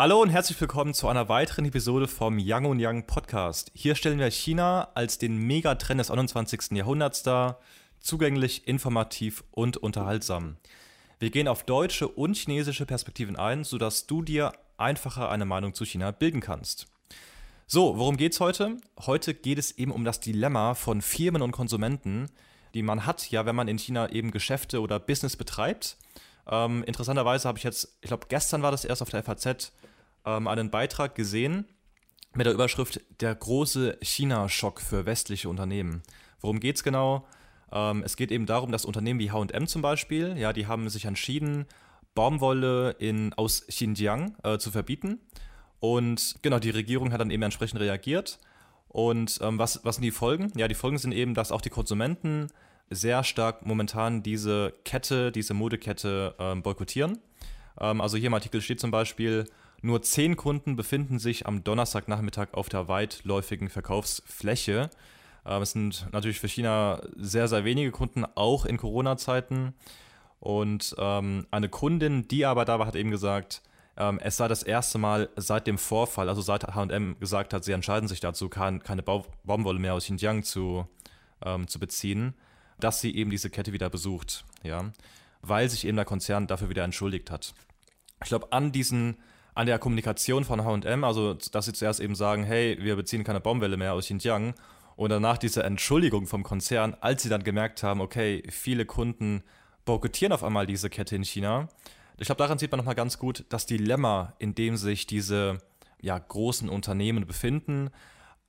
Hallo und herzlich willkommen zu einer weiteren Episode vom und Young Podcast. Hier stellen wir China als den Megatrend des 21. Jahrhunderts dar, zugänglich, informativ und unterhaltsam. Wir gehen auf deutsche und chinesische Perspektiven ein, sodass du dir einfacher eine Meinung zu China bilden kannst. So, worum geht's heute? Heute geht es eben um das Dilemma von Firmen und Konsumenten, die man hat, ja, wenn man in China eben Geschäfte oder Business betreibt. Ähm, interessanterweise habe ich jetzt, ich glaube, gestern war das erst auf der FAZ, ähm, einen Beitrag gesehen mit der Überschrift Der große China-Schock für westliche Unternehmen. Worum geht es genau? Ähm, es geht eben darum, dass Unternehmen wie HM zum Beispiel, ja, die haben sich entschieden, Baumwolle in, aus Xinjiang äh, zu verbieten. Und genau, die Regierung hat dann eben entsprechend reagiert. Und ähm, was, was sind die Folgen? Ja, die Folgen sind eben, dass auch die Konsumenten sehr stark momentan diese Kette, diese Modekette ähm, boykottieren. Ähm, also hier im Artikel steht zum Beispiel, nur zehn Kunden befinden sich am Donnerstagnachmittag auf der weitläufigen Verkaufsfläche. Ähm, es sind natürlich für China sehr, sehr wenige Kunden, auch in Corona-Zeiten. Und ähm, eine Kundin, die aber da war, hat eben gesagt, ähm, es sei das erste Mal seit dem Vorfall, also seit HM gesagt hat, sie entscheiden sich dazu, kein, keine Bau Baumwolle mehr aus Xinjiang zu, zu beziehen, dass sie eben diese Kette wieder besucht. Ja? Weil sich eben der Konzern dafür wieder entschuldigt hat. Ich glaube, an diesen an der Kommunikation von HM, also dass sie zuerst eben sagen, hey, wir beziehen keine Baumwelle mehr aus Xinjiang und danach diese Entschuldigung vom Konzern, als sie dann gemerkt haben, okay, viele Kunden boykottieren auf einmal diese Kette in China. Ich glaube, daran sieht man nochmal ganz gut das Dilemma, in dem sich diese ja, großen Unternehmen befinden,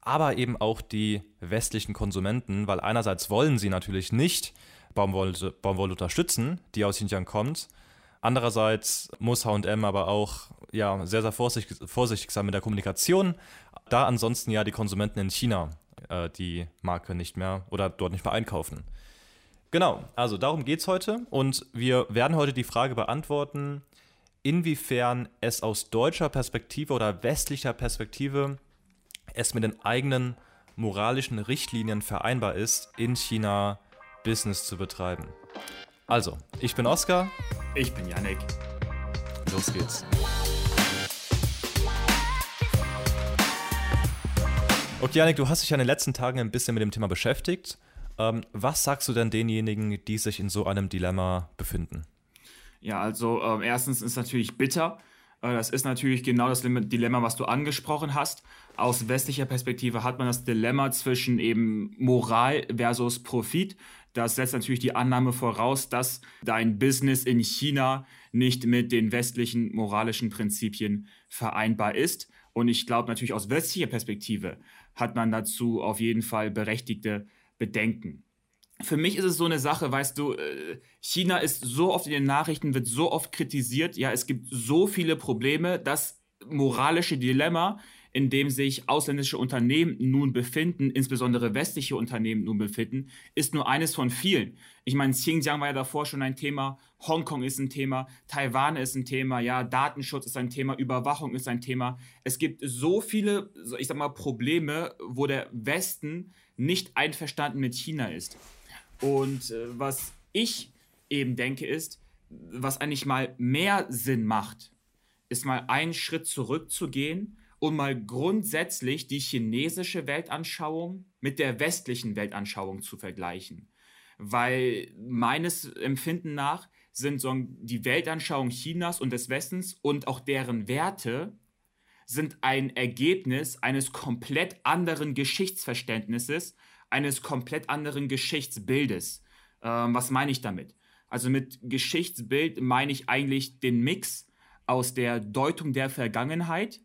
aber eben auch die westlichen Konsumenten, weil einerseits wollen sie natürlich nicht Baumwolle, Baumwolle unterstützen, die aus Xinjiang kommt, Andererseits muss HM aber auch ja, sehr, sehr vorsichtig, vorsichtig sein mit der Kommunikation, da ansonsten ja die Konsumenten in China äh, die Marke nicht mehr oder dort nicht mehr einkaufen. Genau, also darum geht es heute und wir werden heute die Frage beantworten, inwiefern es aus deutscher Perspektive oder westlicher Perspektive es mit den eigenen moralischen Richtlinien vereinbar ist, in China Business zu betreiben. Also, ich bin Oskar ich bin Yannick. Los geht's. Okay, Yannick, du hast dich ja in den letzten Tagen ein bisschen mit dem Thema beschäftigt. Ähm, was sagst du denn denjenigen, die sich in so einem Dilemma befinden? Ja, also äh, erstens ist natürlich bitter. Äh, das ist natürlich genau das Dilemma, was du angesprochen hast. Aus westlicher Perspektive hat man das Dilemma zwischen eben Moral versus Profit. Das setzt natürlich die Annahme voraus, dass dein Business in China nicht mit den westlichen moralischen Prinzipien vereinbar ist. Und ich glaube natürlich aus westlicher Perspektive hat man dazu auf jeden Fall berechtigte Bedenken. Für mich ist es so eine Sache, weißt du, äh, China ist so oft in den Nachrichten, wird so oft kritisiert, ja, es gibt so viele Probleme, das moralische Dilemma in dem sich ausländische Unternehmen nun befinden, insbesondere westliche Unternehmen nun befinden, ist nur eines von vielen. Ich meine, Xinjiang war ja davor schon ein Thema, Hongkong ist ein Thema, Taiwan ist ein Thema, ja, Datenschutz ist ein Thema, Überwachung ist ein Thema. Es gibt so viele, ich sag mal, Probleme, wo der Westen nicht einverstanden mit China ist. Und äh, was ich eben denke ist, was eigentlich mal mehr Sinn macht, ist mal einen Schritt zurückzugehen um mal grundsätzlich die chinesische Weltanschauung mit der westlichen Weltanschauung zu vergleichen. Weil meines Empfinden nach sind so die Weltanschauung Chinas und des Westens und auch deren Werte sind ein Ergebnis eines komplett anderen Geschichtsverständnisses, eines komplett anderen Geschichtsbildes. Ähm, was meine ich damit? Also mit Geschichtsbild meine ich eigentlich den Mix aus der Deutung der Vergangenheit,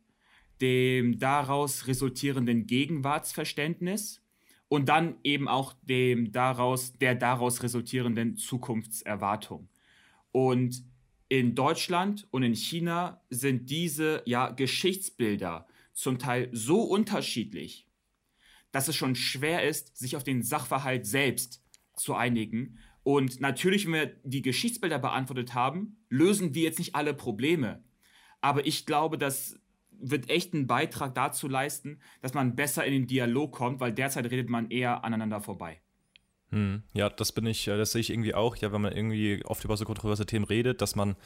dem daraus resultierenden Gegenwartsverständnis und dann eben auch dem daraus, der daraus resultierenden Zukunftserwartung. Und in Deutschland und in China sind diese ja, Geschichtsbilder zum Teil so unterschiedlich, dass es schon schwer ist, sich auf den Sachverhalt selbst zu einigen. Und natürlich, wenn wir die Geschichtsbilder beantwortet haben, lösen wir jetzt nicht alle Probleme. Aber ich glaube, dass wird echt einen Beitrag dazu leisten, dass man besser in den Dialog kommt, weil derzeit redet man eher aneinander vorbei. Hm, ja, das bin ich, äh, das sehe ich irgendwie auch, ja, wenn man irgendwie oft über so kontroverse Themen redet, dass man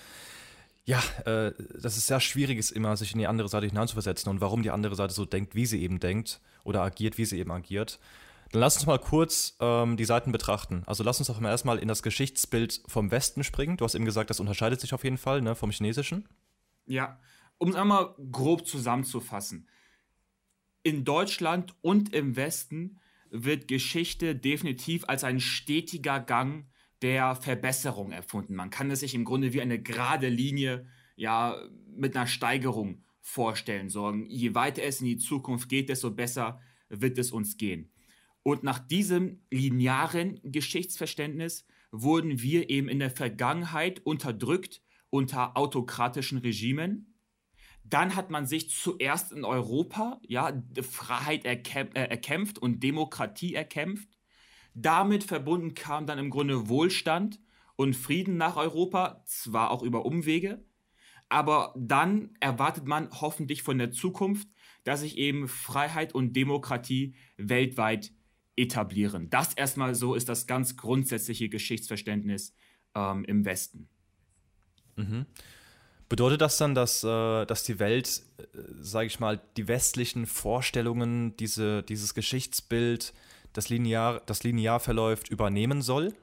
Ja, äh, das ist sehr schwierig, ist immer, sich in die andere Seite hineinzuversetzen und warum die andere Seite so denkt, wie sie eben denkt oder agiert, wie sie eben agiert. Dann lass uns mal kurz ähm, die Seiten betrachten. Also lass uns doch mal erstmal in das Geschichtsbild vom Westen springen. Du hast eben gesagt, das unterscheidet sich auf jeden Fall ne, vom Chinesischen. Ja, um es einmal grob zusammenzufassen. In Deutschland und im Westen wird Geschichte definitiv als ein stetiger Gang der Verbesserung erfunden. Man kann es sich im Grunde wie eine gerade Linie ja mit einer Steigerung vorstellen. So, je weiter es in die Zukunft geht, desto besser wird es uns gehen. Und nach diesem linearen Geschichtsverständnis wurden wir eben in der Vergangenheit unterdrückt unter autokratischen Regimen. Dann hat man sich zuerst in Europa ja Freiheit erkämp äh, erkämpft und Demokratie erkämpft. Damit verbunden kam dann im Grunde Wohlstand und Frieden nach Europa, zwar auch über Umwege, aber dann erwartet man hoffentlich von der Zukunft, dass sich eben Freiheit und Demokratie weltweit etablieren. Das erstmal so ist das ganz grundsätzliche Geschichtsverständnis ähm, im Westen. Mhm. Bedeutet das dann, dass, äh, dass die Welt, äh, sage ich mal, die westlichen Vorstellungen, diese, dieses Geschichtsbild, das linear, das linear verläuft, übernehmen soll?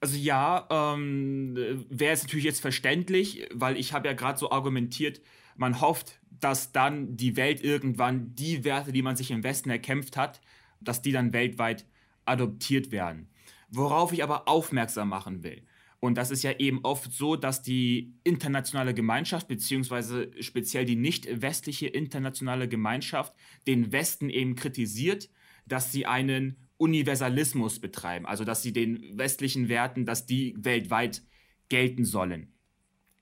Also ja, ähm, wäre es natürlich jetzt verständlich, weil ich habe ja gerade so argumentiert, man hofft, dass dann die Welt irgendwann die Werte, die man sich im Westen erkämpft hat, dass die dann weltweit adoptiert werden. Worauf ich aber aufmerksam machen will. Und das ist ja eben oft so, dass die internationale Gemeinschaft, beziehungsweise speziell die nicht westliche internationale Gemeinschaft, den Westen eben kritisiert, dass sie einen Universalismus betreiben, also dass sie den westlichen Werten, dass die weltweit gelten sollen.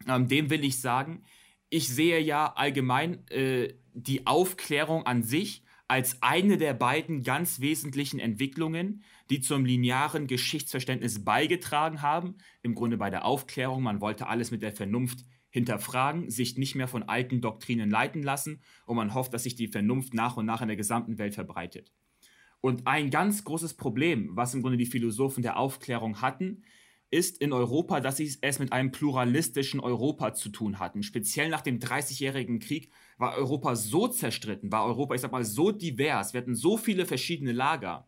Ähm, dem will ich sagen, ich sehe ja allgemein äh, die Aufklärung an sich als eine der beiden ganz wesentlichen Entwicklungen, die zum linearen Geschichtsverständnis beigetragen haben. Im Grunde bei der Aufklärung, man wollte alles mit der Vernunft hinterfragen, sich nicht mehr von alten Doktrinen leiten lassen und man hofft, dass sich die Vernunft nach und nach in der gesamten Welt verbreitet. Und ein ganz großes Problem, was im Grunde die Philosophen der Aufklärung hatten, ist in Europa, dass sie es mit einem pluralistischen Europa zu tun hatten. Speziell nach dem Dreißigjährigen Krieg war Europa so zerstritten, war Europa, ich sag mal, so divers, wir hatten so viele verschiedene Lager,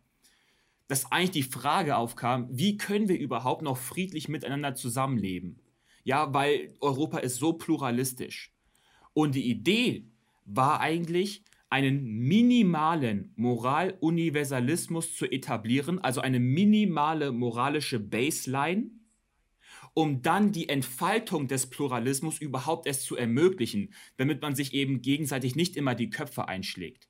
dass eigentlich die Frage aufkam, wie können wir überhaupt noch friedlich miteinander zusammenleben? Ja, weil Europa ist so pluralistisch. Und die Idee war eigentlich, einen minimalen Moraluniversalismus zu etablieren, also eine minimale moralische Baseline, um dann die Entfaltung des Pluralismus überhaupt erst zu ermöglichen, damit man sich eben gegenseitig nicht immer die Köpfe einschlägt.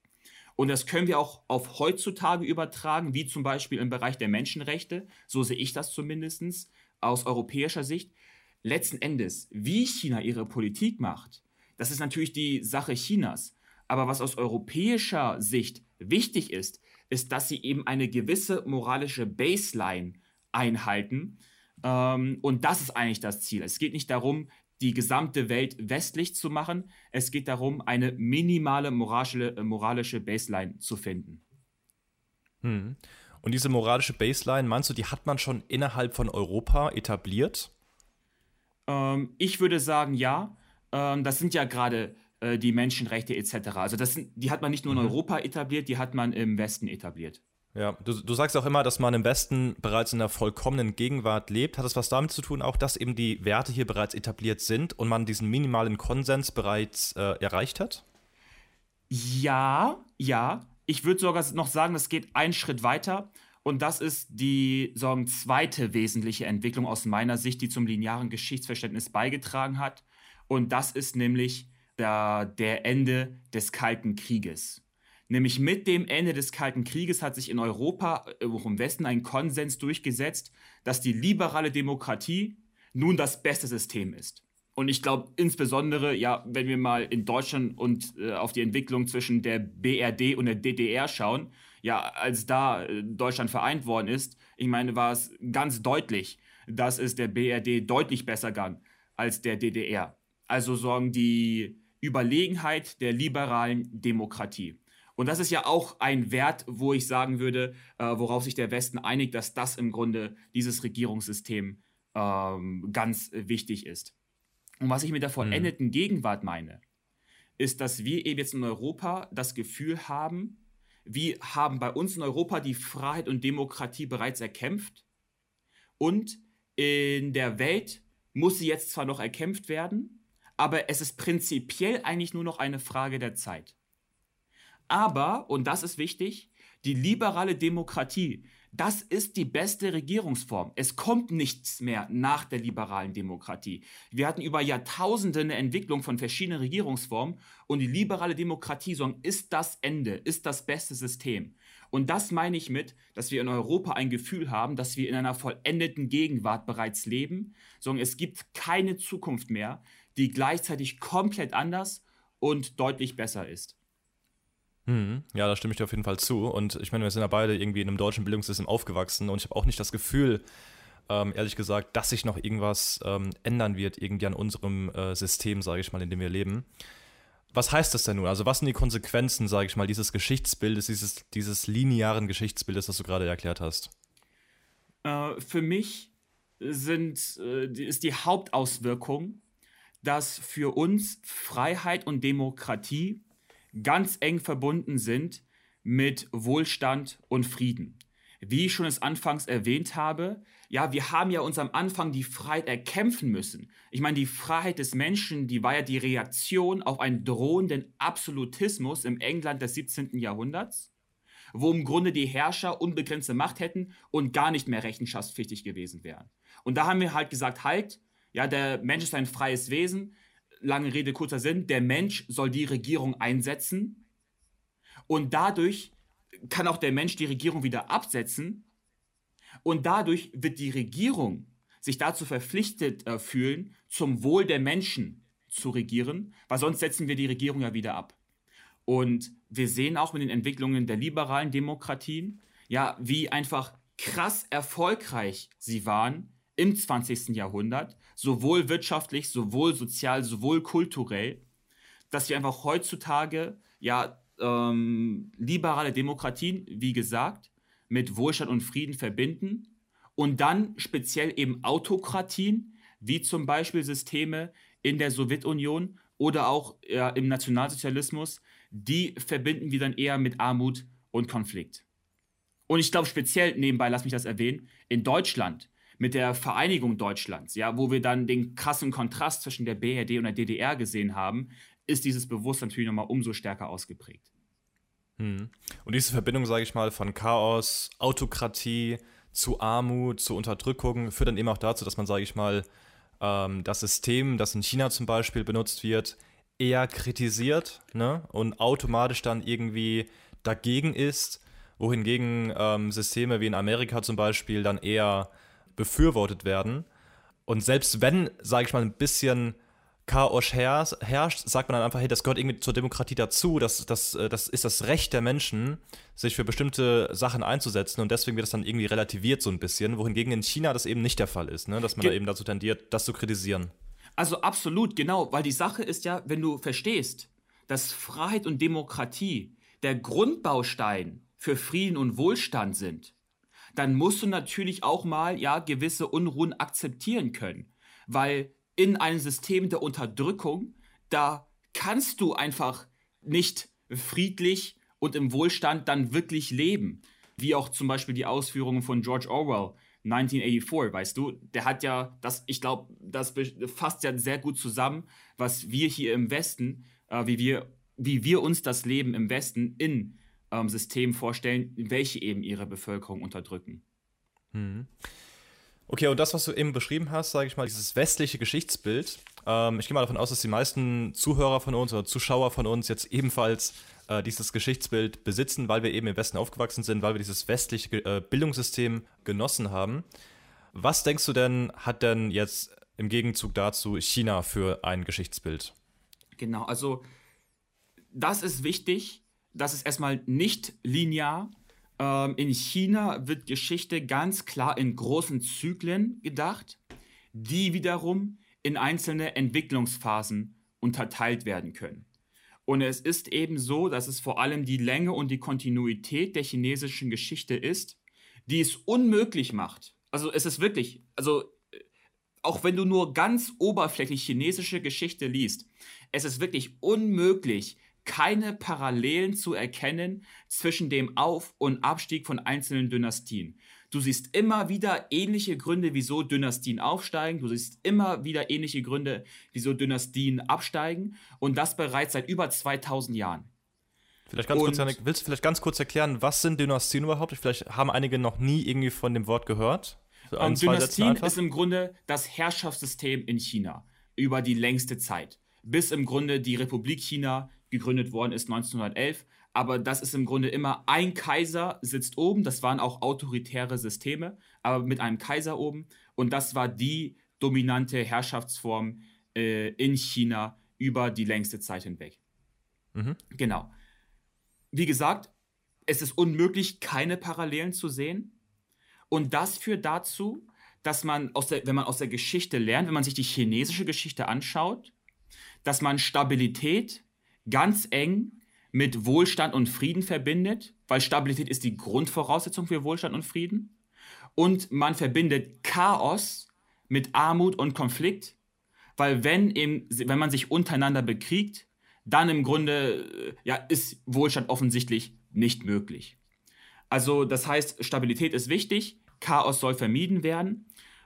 Und das können wir auch auf heutzutage übertragen, wie zum Beispiel im Bereich der Menschenrechte, so sehe ich das zumindest aus europäischer Sicht. Letzten Endes, wie China ihre Politik macht, das ist natürlich die Sache Chinas. Aber was aus europäischer Sicht wichtig ist, ist, dass sie eben eine gewisse moralische Baseline einhalten. Ähm, und das ist eigentlich das Ziel. Es geht nicht darum, die gesamte Welt westlich zu machen. Es geht darum, eine minimale moralische, äh, moralische Baseline zu finden. Hm. Und diese moralische Baseline, meinst du, die hat man schon innerhalb von Europa etabliert? Ähm, ich würde sagen, ja. Ähm, das sind ja gerade äh, die Menschenrechte etc. Also das sind, die hat man nicht nur in mhm. Europa etabliert, die hat man im Westen etabliert. Ja, du, du sagst auch immer, dass man im Westen bereits in der vollkommenen Gegenwart lebt. Hat das was damit zu tun, auch dass eben die Werte hier bereits etabliert sind und man diesen minimalen Konsens bereits äh, erreicht hat? Ja, ja. Ich würde sogar noch sagen, es geht einen Schritt weiter. Und das ist die sagen, zweite wesentliche Entwicklung aus meiner Sicht, die zum linearen Geschichtsverständnis beigetragen hat. Und das ist nämlich der, der Ende des Kalten Krieges. Nämlich mit dem Ende des Kalten Krieges hat sich in Europa, äh, auch im Westen, ein Konsens durchgesetzt, dass die liberale Demokratie nun das beste System ist. Und ich glaube insbesondere, ja, wenn wir mal in Deutschland und äh, auf die Entwicklung zwischen der BRD und der DDR schauen, ja, als da äh, Deutschland vereint worden ist, ich meine, war es ganz deutlich, dass es der BRD deutlich besser ging als der DDR. Also sorgen die Überlegenheit der liberalen Demokratie. Und das ist ja auch ein Wert, wo ich sagen würde, äh, worauf sich der Westen einigt, dass das im Grunde dieses Regierungssystem ähm, ganz wichtig ist. Und was ich mit der mhm. vollendeten. Gegenwart meine, ist, dass wir eben jetzt in Europa das Gefühl haben, wir haben bei uns in Europa die Freiheit und Demokratie bereits erkämpft und in der Welt muss sie jetzt zwar noch erkämpft werden, aber es ist prinzipiell eigentlich nur noch eine Frage der Zeit. Aber, und das ist wichtig, die liberale Demokratie, das ist die beste Regierungsform. Es kommt nichts mehr nach der liberalen Demokratie. Wir hatten über Jahrtausende eine Entwicklung von verschiedenen Regierungsformen und die liberale Demokratie ist das Ende, ist das beste System. Und das meine ich mit, dass wir in Europa ein Gefühl haben, dass wir in einer vollendeten Gegenwart bereits leben, sondern es gibt keine Zukunft mehr, die gleichzeitig komplett anders und deutlich besser ist. Hm, ja, da stimme ich dir auf jeden Fall zu. Und ich meine, wir sind ja beide irgendwie in einem deutschen Bildungssystem aufgewachsen und ich habe auch nicht das Gefühl, ähm, ehrlich gesagt, dass sich noch irgendwas ähm, ändern wird, irgendwie an unserem äh, System, sage ich mal, in dem wir leben. Was heißt das denn nun? Also, was sind die Konsequenzen, sage ich mal, dieses Geschichtsbildes, dieses, dieses linearen Geschichtsbildes, das du gerade erklärt hast? Äh, für mich sind, äh, ist die Hauptauswirkung, dass für uns Freiheit und Demokratie ganz eng verbunden sind mit Wohlstand und Frieden. Wie ich schon es anfangs erwähnt habe, ja, wir haben ja uns am Anfang die Freiheit erkämpfen müssen. Ich meine, die Freiheit des Menschen, die war ja die Reaktion auf einen drohenden Absolutismus im England des 17. Jahrhunderts, wo im Grunde die Herrscher unbegrenzte Macht hätten und gar nicht mehr rechenschaftspflichtig gewesen wären. Und da haben wir halt gesagt, halt, ja, der Mensch ist ein freies Wesen, lange Rede, kurzer Sinn, der Mensch soll die Regierung einsetzen. Und dadurch kann auch der Mensch die Regierung wieder absetzen. Und dadurch wird die Regierung sich dazu verpflichtet äh, fühlen, zum Wohl der Menschen zu regieren, weil sonst setzen wir die Regierung ja wieder ab. Und wir sehen auch mit den Entwicklungen der liberalen Demokratien, ja, wie einfach krass erfolgreich sie waren im 20. Jahrhundert, sowohl wirtschaftlich, sowohl sozial, sowohl kulturell, dass wir einfach heutzutage ja ähm, liberale Demokratien, wie gesagt, mit Wohlstand und Frieden verbinden und dann speziell eben Autokratien, wie zum Beispiel Systeme in der Sowjetunion oder auch ja, im Nationalsozialismus, die verbinden wir dann eher mit Armut und Konflikt. Und ich glaube speziell nebenbei, lass mich das erwähnen, in Deutschland mit der Vereinigung Deutschlands, ja, wo wir dann den krassen Kontrast zwischen der BRD und der DDR gesehen haben, ist dieses Bewusstsein natürlich nochmal umso stärker ausgeprägt. Hm. Und diese Verbindung, sage ich mal, von Chaos, Autokratie zu Armut, zu Unterdrückung, führt dann eben auch dazu, dass man, sage ich mal, ähm, das System, das in China zum Beispiel benutzt wird, eher kritisiert ne? und automatisch dann irgendwie dagegen ist, wohingegen ähm, Systeme wie in Amerika zum Beispiel dann eher befürwortet werden. Und selbst wenn, sage ich mal, ein bisschen Chaos herrscht, sagt man dann einfach, hey, das gehört irgendwie zur Demokratie dazu, das, das, äh, das ist das Recht der Menschen, sich für bestimmte Sachen einzusetzen und deswegen wird das dann irgendwie relativiert so ein bisschen, wohingegen in China das eben nicht der Fall ist, ne? dass man Ge da eben dazu tendiert, das zu kritisieren. Also absolut, genau, weil die Sache ist ja, wenn du verstehst, dass Freiheit und Demokratie der Grundbaustein für Frieden und Wohlstand sind, dann musst du natürlich auch mal ja gewisse Unruhen akzeptieren können, weil in einem System der Unterdrückung da kannst du einfach nicht friedlich und im Wohlstand dann wirklich leben, wie auch zum Beispiel die Ausführungen von George Orwell 1984, weißt du, der hat ja das, ich glaube, das fasst ja sehr gut zusammen, was wir hier im Westen, äh, wie wir, wie wir uns das Leben im Westen in ähm, Systemen vorstellen, welche eben ihre Bevölkerung unterdrücken. Mhm. Okay, und das, was du eben beschrieben hast, sage ich mal, dieses westliche Geschichtsbild, ähm, ich gehe mal davon aus, dass die meisten Zuhörer von uns oder Zuschauer von uns jetzt ebenfalls äh, dieses Geschichtsbild besitzen, weil wir eben im Westen aufgewachsen sind, weil wir dieses westliche äh, Bildungssystem genossen haben. Was denkst du denn, hat denn jetzt im Gegenzug dazu China für ein Geschichtsbild? Genau, also das ist wichtig, das ist erstmal nicht linear. Ähm, in China wird Geschichte ganz klar in großen Zyklen gedacht, die wiederum in einzelne Entwicklungsphasen unterteilt werden können. Und es ist eben so, dass es vor allem die Länge und die Kontinuität der chinesischen Geschichte ist, die es unmöglich macht. Also es ist wirklich, also auch wenn du nur ganz oberflächlich chinesische Geschichte liest, es ist wirklich unmöglich, keine Parallelen zu erkennen zwischen dem Auf- und Abstieg von einzelnen Dynastien. Du siehst immer wieder ähnliche Gründe, wieso Dynastien aufsteigen. Du siehst immer wieder ähnliche Gründe, wieso Dynastien absteigen. Und das bereits seit über 2000 Jahren. Vielleicht ganz kurz, Janik, willst du vielleicht ganz kurz erklären, was sind Dynastien überhaupt? Vielleicht haben einige noch nie irgendwie von dem Wort gehört. So ein, Dynastien ist im Grunde das Herrschaftssystem in China über die längste Zeit. Bis im Grunde die Republik China gegründet worden ist 1911. Aber das ist im Grunde immer ein Kaiser sitzt oben. Das waren auch autoritäre Systeme, aber mit einem Kaiser oben. Und das war die dominante Herrschaftsform äh, in China über die längste Zeit hinweg. Mhm. Genau. Wie gesagt, es ist unmöglich, keine Parallelen zu sehen. Und das führt dazu, dass man, aus der, wenn man aus der Geschichte lernt, wenn man sich die chinesische Geschichte anschaut, dass man Stabilität ganz eng mit Wohlstand und Frieden verbindet, weil Stabilität ist die Grundvoraussetzung für Wohlstand und Frieden. Und man verbindet Chaos mit Armut und Konflikt, weil wenn, eben, wenn man sich untereinander bekriegt, dann im Grunde äh, ja, ist Wohlstand offensichtlich nicht möglich. Also das heißt, Stabilität ist wichtig, Chaos soll vermieden werden.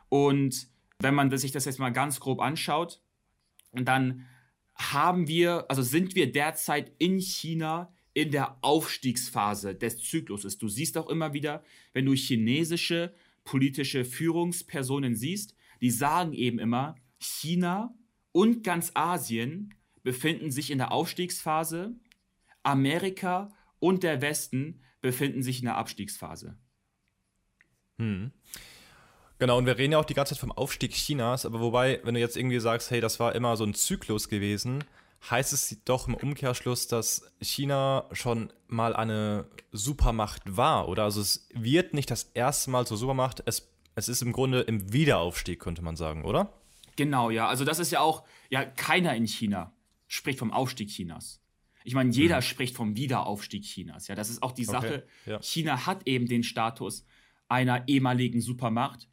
Und wenn man sich das jetzt mal ganz grob anschaut, dann haben wir, also sind wir derzeit in China in der Aufstiegsphase des Zykluses. Du siehst auch immer wieder, wenn du chinesische politische Führungspersonen siehst, die sagen eben immer, China und ganz Asien befinden sich in der Aufstiegsphase, Amerika und der Westen befinden sich in der Abstiegsphase. Hm. Genau, und wir reden ja auch die ganze Zeit vom Aufstieg Chinas, aber wobei, wenn du jetzt irgendwie sagst, hey, das war immer so ein Zyklus gewesen, heißt es doch im Umkehrschluss, dass China schon mal eine Supermacht war, oder? Also es wird nicht das erste Mal zur Supermacht, es, es ist im Grunde im Wiederaufstieg, könnte man sagen, oder? Genau, ja. Also das ist ja auch, ja, keiner in China spricht vom Aufstieg Chinas. Ich meine, jeder hm. spricht vom Wiederaufstieg Chinas. Ja, das ist auch die Sache. Okay, ja. China hat eben den Status einer ehemaligen Supermacht.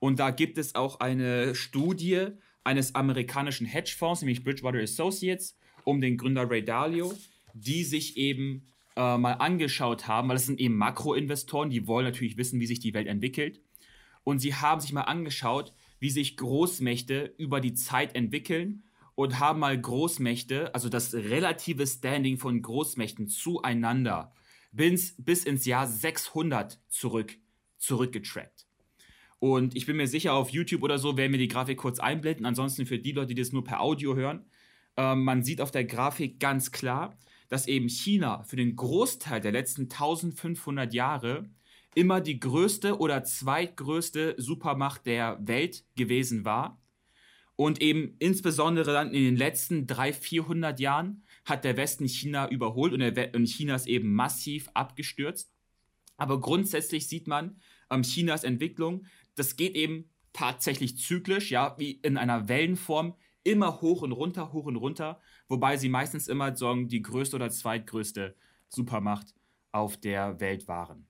Und da gibt es auch eine Studie eines amerikanischen Hedgefonds, nämlich Bridgewater Associates, um den Gründer Ray Dalio, die sich eben äh, mal angeschaut haben, weil es sind eben Makroinvestoren, die wollen natürlich wissen, wie sich die Welt entwickelt. Und sie haben sich mal angeschaut, wie sich Großmächte über die Zeit entwickeln und haben mal Großmächte, also das relative Standing von Großmächten zueinander bis, bis ins Jahr 600 zurück, zurückgetrackt. Und ich bin mir sicher, auf YouTube oder so werden wir die Grafik kurz einblenden. Ansonsten für die Leute, die das nur per Audio hören, äh, man sieht auf der Grafik ganz klar, dass eben China für den Großteil der letzten 1500 Jahre immer die größte oder zweitgrößte Supermacht der Welt gewesen war. Und eben insbesondere dann in den letzten 300, 400 Jahren hat der Westen China überholt und, der und China ist eben massiv abgestürzt. Aber grundsätzlich sieht man ähm, Chinas Entwicklung, das geht eben tatsächlich zyklisch, ja, wie in einer Wellenform, immer hoch und runter, hoch und runter, wobei sie meistens immer sagen, die größte oder zweitgrößte Supermacht auf der Welt waren.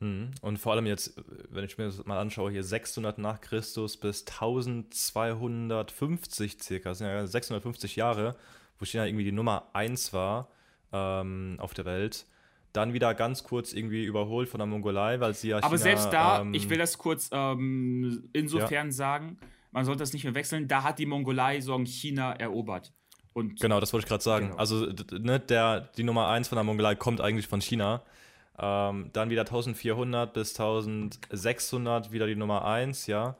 Hm. Und vor allem jetzt, wenn ich mir das mal anschaue, hier 600 nach Christus bis 1250 circa, das sind ja 650 Jahre, wo China irgendwie die Nummer 1 war ähm, auf der Welt dann wieder ganz kurz irgendwie überholt von der Mongolei, weil sie ja. Aber China, selbst da, ähm, ich will das kurz ähm, insofern ja. sagen, man sollte das nicht mehr wechseln, da hat die Mongolei so China erobert. Und genau, das wollte ich gerade sagen. Genau. Also ne, der, die Nummer 1 von der Mongolei kommt eigentlich von China. Ähm, dann wieder 1400 bis 1600 wieder die Nummer 1, ja.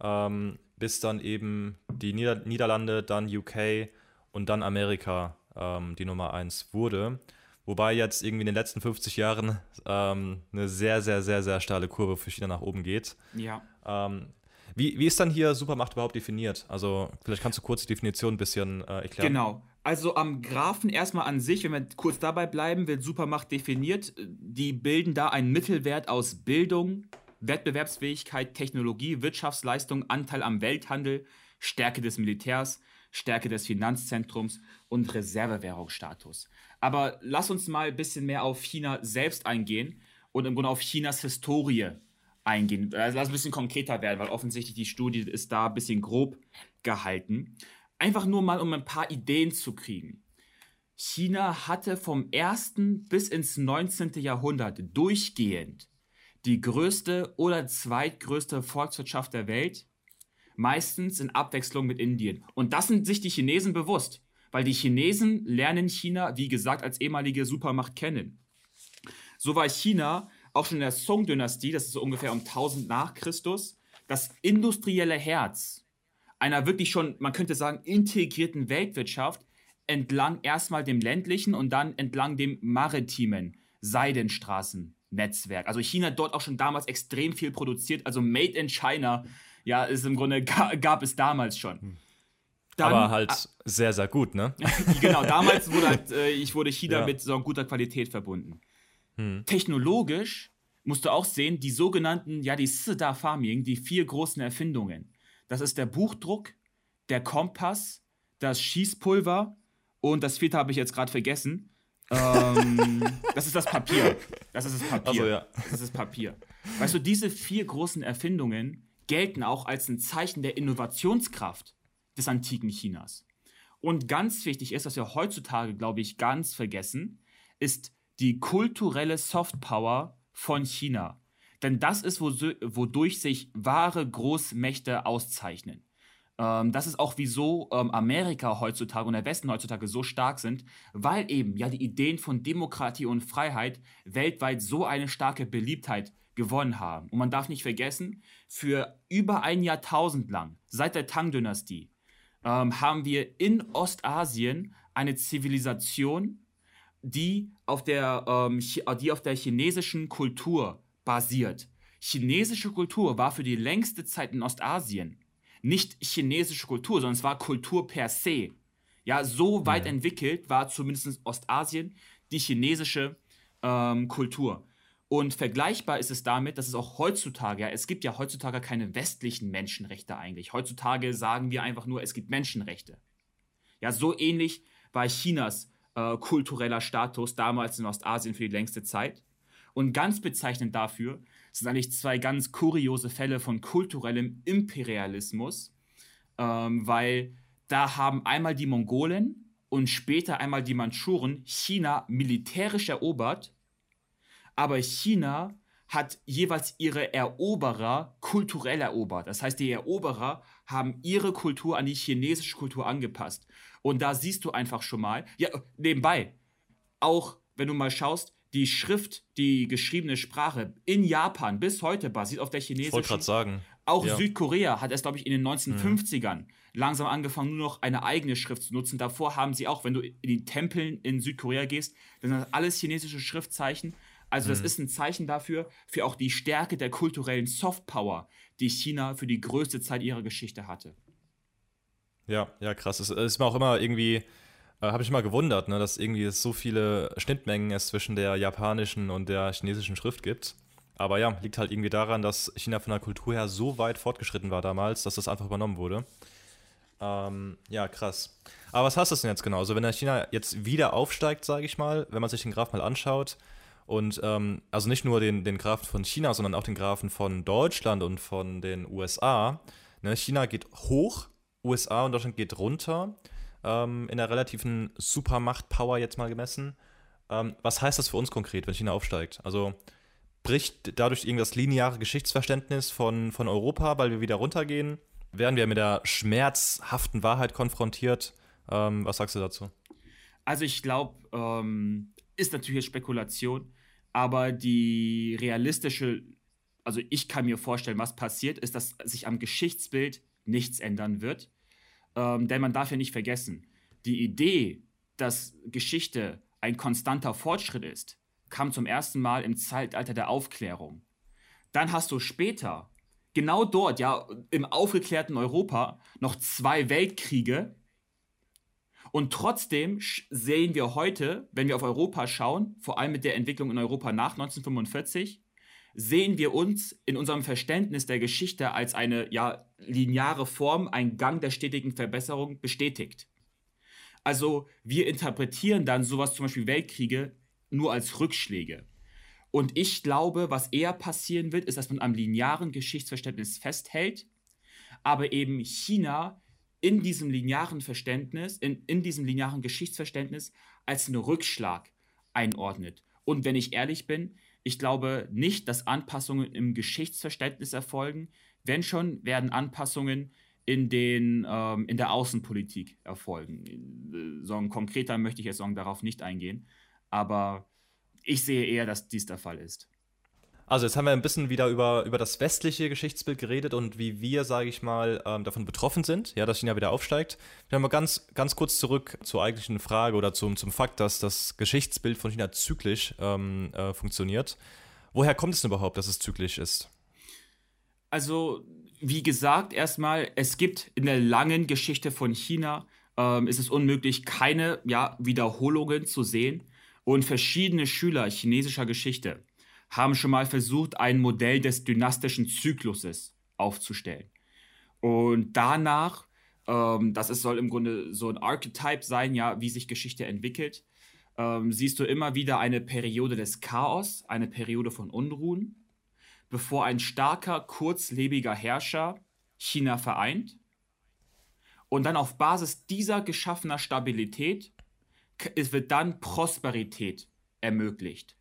Ähm, bis dann eben die Nieder Niederlande, dann UK und dann Amerika ähm, die Nummer 1 wurde. Wobei jetzt irgendwie in den letzten 50 Jahren ähm, eine sehr, sehr, sehr, sehr steile Kurve für China nach oben geht. Ja. Ähm, wie, wie ist dann hier Supermacht überhaupt definiert? Also, vielleicht kannst du kurz die Definition ein bisschen äh, erklären. Genau. Also am Graphen erstmal an sich, wenn wir kurz dabei bleiben, wird Supermacht definiert. Die bilden da einen Mittelwert aus Bildung, Wettbewerbsfähigkeit, Technologie, Wirtschaftsleistung, Anteil am Welthandel, Stärke des Militärs, Stärke des Finanzzentrums und Reservewährungsstatus. Aber lass uns mal ein bisschen mehr auf China selbst eingehen und im Grunde auf Chinas Historie eingehen. Also lass ein bisschen konkreter werden, weil offensichtlich die Studie ist da ein bisschen grob gehalten. Einfach nur mal, um ein paar Ideen zu kriegen. China hatte vom 1. bis ins 19. Jahrhundert durchgehend die größte oder zweitgrößte Volkswirtschaft der Welt, meistens in Abwechslung mit Indien. Und das sind sich die Chinesen bewusst, weil die Chinesen lernen China, wie gesagt, als ehemalige Supermacht kennen. So war China auch schon in der Song-Dynastie, das ist so ungefähr um 1000 nach Christus, das industrielle Herz einer wirklich schon, man könnte sagen, integrierten Weltwirtschaft entlang erstmal dem ländlichen und dann entlang dem maritimen Seidenstraßennetzwerk. Also China hat dort auch schon damals extrem viel produziert, also Made in China, ja, ist im Grunde gab es damals schon. Dann, Aber halt ah, sehr, sehr gut, ne? genau, damals wurde halt, äh, ich wurde China ja. mit so guter Qualität verbunden. Hm. Technologisch musst du auch sehen, die sogenannten, ja, die Sida Farming, die vier großen Erfindungen. Das ist der Buchdruck, der Kompass, das Schießpulver und das vierte habe ich jetzt gerade vergessen. ähm, das ist das Papier. Das ist das Papier. Also, ja. Das ist das Papier. Weißt du, diese vier großen Erfindungen gelten auch als ein Zeichen der Innovationskraft des antiken Chinas. Und ganz wichtig ist, was wir heutzutage, glaube ich, ganz vergessen, ist die kulturelle Softpower von China. Denn das ist, wodurch sich wahre Großmächte auszeichnen. Ähm, das ist auch, wieso ähm, Amerika heutzutage und der Westen heutzutage so stark sind, weil eben ja die Ideen von Demokratie und Freiheit weltweit so eine starke Beliebtheit gewonnen haben. Und man darf nicht vergessen, für über ein Jahrtausend lang, seit der Tang-Dynastie, ähm, haben wir in Ostasien eine Zivilisation, die auf der, ähm, die auf der chinesischen Kultur basiert. Chinesische Kultur war für die längste Zeit in Ostasien nicht chinesische Kultur, sondern es war Kultur per se. Ja, so weit ja. entwickelt war zumindest Ostasien die chinesische ähm, Kultur. Und vergleichbar ist es damit, dass es auch heutzutage, ja, es gibt ja heutzutage keine westlichen Menschenrechte eigentlich. Heutzutage sagen wir einfach nur, es gibt Menschenrechte. Ja, so ähnlich war Chinas äh, kultureller Status damals in Ostasien für die längste Zeit. Und ganz bezeichnend dafür sind eigentlich zwei ganz kuriose Fälle von kulturellem Imperialismus, ähm, weil da haben einmal die Mongolen und später einmal die Mandschuren China militärisch erobert, aber China hat jeweils ihre Eroberer kulturell erobert. Das heißt, die Eroberer haben ihre Kultur an die chinesische Kultur angepasst. Und da siehst du einfach schon mal, ja, nebenbei, auch wenn du mal schaust, die Schrift, die geschriebene Sprache in Japan bis heute basiert auf der chinesischen. Ich wollte gerade sagen. Auch ja. Südkorea hat es, glaube ich, in den 1950ern mhm. langsam angefangen, nur noch eine eigene Schrift zu nutzen. Davor haben sie auch, wenn du in die Tempeln in Südkorea gehst, dann sind das alles chinesische Schriftzeichen. Also, das mhm. ist ein Zeichen dafür, für auch die Stärke der kulturellen Softpower, die China für die größte Zeit ihrer Geschichte hatte. Ja, ja, krass. Es ist mir auch immer irgendwie äh, habe ich mal gewundert, ne, dass irgendwie es so viele Schnittmengen es zwischen der japanischen und der chinesischen Schrift gibt. Aber ja, liegt halt irgendwie daran, dass China von der Kultur her so weit fortgeschritten war damals, dass das einfach übernommen wurde. Ähm, ja, krass. Aber was heißt das denn jetzt genau? Also wenn der China jetzt wieder aufsteigt, sage ich mal, wenn man sich den Graph mal anschaut, und ähm, also nicht nur den, den Graphen von China, sondern auch den Graphen von Deutschland und von den USA. Ne, China geht hoch, USA und Deutschland geht runter ähm, in der relativen Supermacht-Power jetzt mal gemessen. Ähm, was heißt das für uns konkret, wenn China aufsteigt? Also bricht dadurch irgendwas lineare Geschichtsverständnis von, von Europa, weil wir wieder runtergehen? Werden wir mit der schmerzhaften Wahrheit konfrontiert? Ähm, was sagst du dazu? Also ich glaube, ähm, ist natürlich Spekulation, aber die realistische, also ich kann mir vorstellen, was passiert, ist, dass sich am Geschichtsbild nichts ändern wird. Ähm, denn man darf ja nicht vergessen, die Idee, dass Geschichte ein konstanter Fortschritt ist, kam zum ersten Mal im Zeitalter der Aufklärung. Dann hast du später, genau dort, ja, im aufgeklärten Europa, noch zwei Weltkriege. Und trotzdem sehen wir heute, wenn wir auf Europa schauen, vor allem mit der Entwicklung in Europa nach 1945, sehen wir uns in unserem Verständnis der Geschichte als eine ja, lineare Form, ein Gang der stetigen Verbesserung bestätigt. Also wir interpretieren dann sowas zum Beispiel Weltkriege nur als Rückschläge. Und ich glaube, was eher passieren wird, ist, dass man am linearen Geschichtsverständnis festhält, aber eben China in diesem linearen Verständnis, in, in diesem linearen Geschichtsverständnis als einen Rückschlag einordnet. Und wenn ich ehrlich bin, ich glaube nicht, dass Anpassungen im Geschichtsverständnis erfolgen. Wenn schon, werden Anpassungen in, den, ähm, in der Außenpolitik erfolgen. So ein konkreter möchte ich jetzt sagen, darauf nicht eingehen. Aber ich sehe eher, dass dies der Fall ist. Also jetzt haben wir ein bisschen wieder über, über das westliche Geschichtsbild geredet und wie wir, sage ich mal, ähm, davon betroffen sind, ja, dass China wieder aufsteigt. Haben mal ganz, ganz kurz zurück zur eigentlichen Frage oder zum, zum Fakt, dass das Geschichtsbild von China zyklisch ähm, äh, funktioniert. Woher kommt es denn überhaupt, dass es zyklisch ist? Also, wie gesagt, erstmal, es gibt in der langen Geschichte von China, ähm, ist es unmöglich, keine ja, Wiederholungen zu sehen. Und verschiedene Schüler chinesischer Geschichte haben schon mal versucht, ein Modell des dynastischen Zykluses aufzustellen. Und danach, ähm, das ist, soll im Grunde so ein Archetype sein, ja, wie sich Geschichte entwickelt, ähm, siehst du immer wieder eine Periode des Chaos, eine Periode von Unruhen, bevor ein starker, kurzlebiger Herrscher China vereint. Und dann auf Basis dieser geschaffener Stabilität es wird dann Prosperität ermöglicht.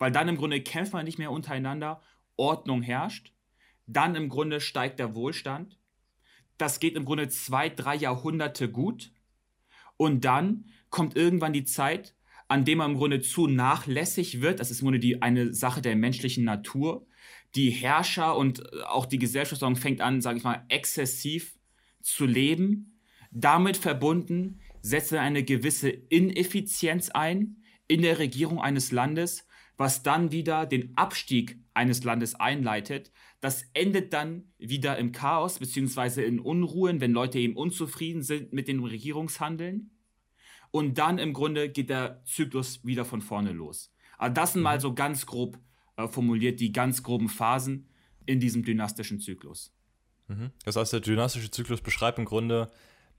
Weil dann im Grunde kämpft man nicht mehr untereinander, Ordnung herrscht, dann im Grunde steigt der Wohlstand. Das geht im Grunde zwei, drei Jahrhunderte gut. Und dann kommt irgendwann die Zeit, an dem man im Grunde zu nachlässig wird. Das ist im Grunde die, eine Sache der menschlichen Natur. Die Herrscher und auch die Gesellschaft fängt an, sage ich mal, exzessiv zu leben. Damit verbunden setze eine gewisse Ineffizienz ein in der Regierung eines Landes, was dann wieder den Abstieg eines Landes einleitet. Das endet dann wieder im Chaos beziehungsweise in Unruhen, wenn Leute eben unzufrieden sind mit dem Regierungshandeln. Und dann im Grunde geht der Zyklus wieder von vorne los. Aber das sind mal mhm. so ganz grob äh, formuliert die ganz groben Phasen in diesem dynastischen Zyklus. Mhm. Das heißt, der dynastische Zyklus beschreibt im Grunde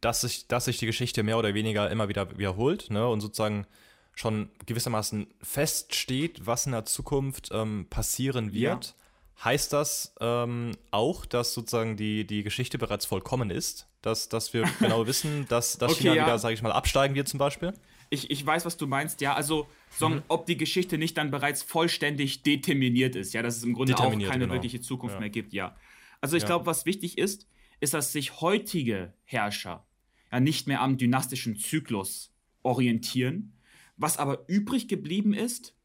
dass sich, dass sich die Geschichte mehr oder weniger immer wieder wiederholt ne, und sozusagen schon gewissermaßen feststeht, was in der Zukunft ähm, passieren wird. Ja. Heißt das ähm, auch, dass sozusagen die, die Geschichte bereits vollkommen ist? Dass, dass wir genau wissen, dass, dass okay, China ja. wieder, sage ich mal, absteigen wird zum Beispiel? Ich, ich weiß, was du meinst, ja. Also, so, mhm. ob die Geschichte nicht dann bereits vollständig determiniert ist, ja, dass es im Grunde auch keine genau. wirkliche Zukunft ja. mehr gibt, ja. Also, ich glaube, was wichtig ist, ist, dass sich heutige Herrscher ja nicht mehr am dynastischen Zyklus orientieren. Was aber übrig geblieben ist,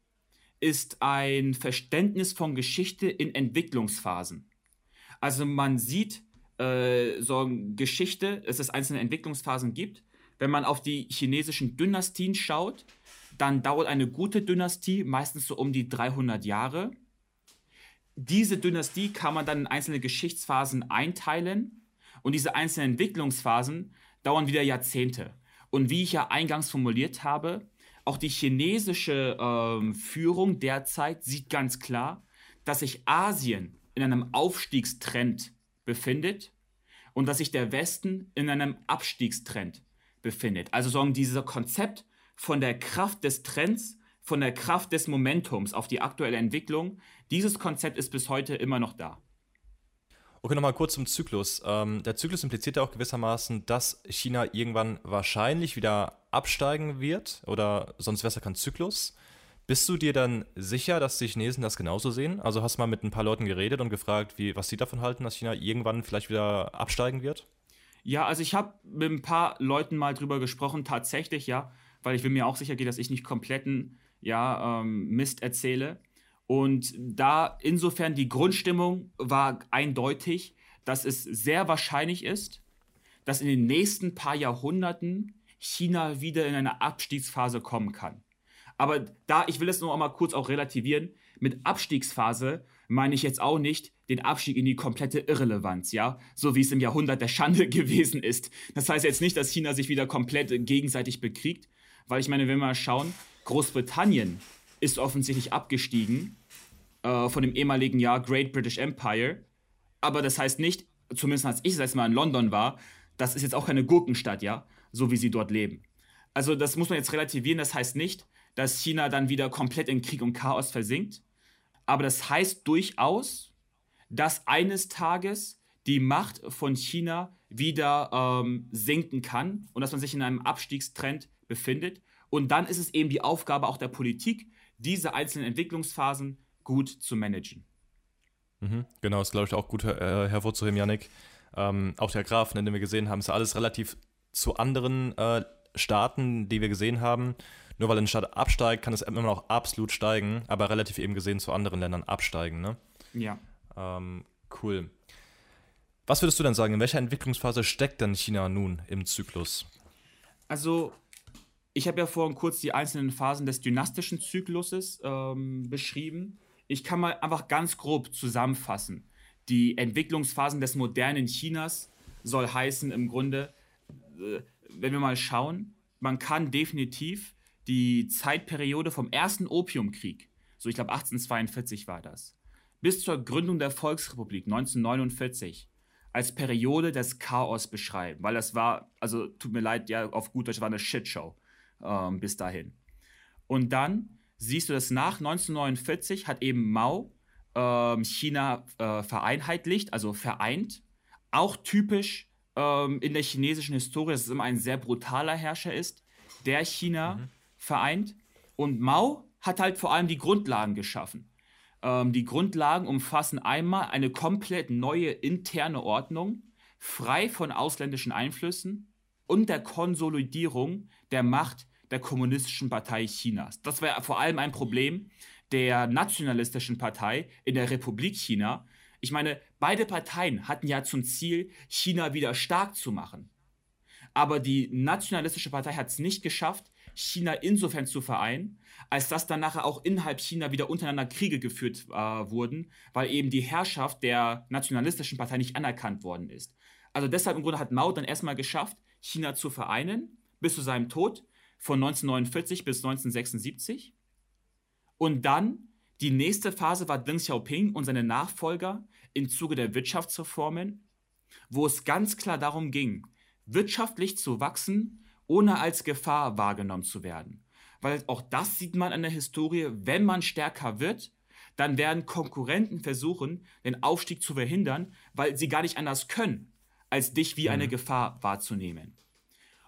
ist ein Verständnis von Geschichte in Entwicklungsphasen. Also man sieht äh, so Geschichte, dass es einzelne Entwicklungsphasen gibt. Wenn man auf die chinesischen Dynastien schaut, dann dauert eine gute Dynastie meistens so um die 300 Jahre. Diese Dynastie kann man dann in einzelne Geschichtsphasen einteilen und diese einzelnen Entwicklungsphasen dauern wieder Jahrzehnte. Und wie ich ja eingangs formuliert habe, auch die chinesische ähm, Führung derzeit sieht ganz klar, dass sich Asien in einem Aufstiegstrend befindet und dass sich der Westen in einem Abstiegstrend befindet. Also sagen dieses Konzept von der Kraft des Trends, von der Kraft des Momentums auf die aktuelle Entwicklung, dieses Konzept ist bis heute immer noch da. Okay, nochmal kurz zum Zyklus. Ähm, der Zyklus impliziert ja auch gewissermaßen, dass China irgendwann wahrscheinlich wieder absteigen wird oder sonst wäre es ja kein Zyklus. Bist du dir dann sicher, dass die Chinesen das genauso sehen? Also hast du mal mit ein paar Leuten geredet und gefragt, wie, was sie davon halten, dass China irgendwann vielleicht wieder absteigen wird? Ja, also ich habe mit ein paar Leuten mal drüber gesprochen, tatsächlich, ja, weil ich will mir auch sicher gehen, dass ich nicht kompletten ja, ähm, Mist erzähle. Und da insofern die Grundstimmung war eindeutig, dass es sehr wahrscheinlich ist, dass in den nächsten paar Jahrhunderten China wieder in eine Abstiegsphase kommen kann. Aber da, ich will es nur einmal kurz auch relativieren, mit Abstiegsphase meine ich jetzt auch nicht den Abstieg in die komplette Irrelevanz, ja, so wie es im Jahrhundert der Schande gewesen ist. Das heißt jetzt nicht, dass China sich wieder komplett gegenseitig bekriegt, weil ich meine, wenn wir mal schauen, Großbritannien ist offensichtlich abgestiegen äh, von dem ehemaligen Jahr Great British Empire. Aber das heißt nicht, zumindest als ich das letzte Mal in London war, das ist jetzt auch keine Gurkenstadt, ja, so wie sie dort leben. Also das muss man jetzt relativieren. Das heißt nicht, dass China dann wieder komplett in Krieg und Chaos versinkt, aber das heißt durchaus, dass eines Tages die Macht von China wieder ähm, sinken kann und dass man sich in einem Abstiegstrend befindet. Und dann ist es eben die Aufgabe auch der Politik, diese einzelnen Entwicklungsphasen gut zu managen. Mhm, genau, ist glaube ich auch gut äh, hervorzuheben, Yannick. Ähm, auch der Graph, den wir gesehen haben, ist alles relativ zu anderen äh, Staaten, die wir gesehen haben. Nur weil ein Staat absteigt, kann es immer noch absolut steigen, aber relativ eben gesehen zu anderen Ländern absteigen. Ne? Ja. Ähm, cool. Was würdest du denn sagen, in welcher Entwicklungsphase steckt denn China nun im Zyklus? Also, ich habe ja vorhin kurz die einzelnen Phasen des dynastischen Zykluses ähm, beschrieben. Ich kann mal einfach ganz grob zusammenfassen. Die Entwicklungsphasen des modernen Chinas soll heißen im Grunde, äh, wenn wir mal schauen, man kann definitiv die Zeitperiode vom ersten Opiumkrieg, so ich glaube 1842 war das, bis zur Gründung der Volksrepublik 1949 als Periode des Chaos beschreiben, weil das war, also tut mir leid, ja, auf gut Deutsch war eine Shitshow ähm, bis dahin. Und dann siehst du, dass nach 1949 hat eben Mao ähm, China äh, vereinheitlicht, also vereint. Auch typisch ähm, in der chinesischen Historie, dass es immer ein sehr brutaler Herrscher ist, der China mhm. vereint. Und Mao hat halt vor allem die Grundlagen geschaffen. Ähm, die Grundlagen umfassen einmal eine komplett neue interne Ordnung, frei von ausländischen Einflüssen und der Konsolidierung der Macht der Kommunistischen Partei Chinas. Das war vor allem ein Problem der nationalistischen Partei in der Republik China. Ich meine, beide Parteien hatten ja zum Ziel, China wieder stark zu machen. Aber die nationalistische Partei hat es nicht geschafft, China insofern zu vereinen, als dass dann nachher auch innerhalb China wieder untereinander Kriege geführt äh, wurden, weil eben die Herrschaft der nationalistischen Partei nicht anerkannt worden ist. Also deshalb im Grunde hat Mao dann erstmal geschafft, China zu vereinen, bis zu seinem Tod von 1949 bis 1976. Und dann die nächste Phase war Deng Xiaoping und seine Nachfolger im Zuge der Wirtschaftsreformen, wo es ganz klar darum ging, wirtschaftlich zu wachsen, ohne als Gefahr wahrgenommen zu werden. Weil auch das sieht man an der Historie, wenn man stärker wird, dann werden Konkurrenten versuchen, den Aufstieg zu verhindern, weil sie gar nicht anders können, als dich wie eine mhm. Gefahr wahrzunehmen.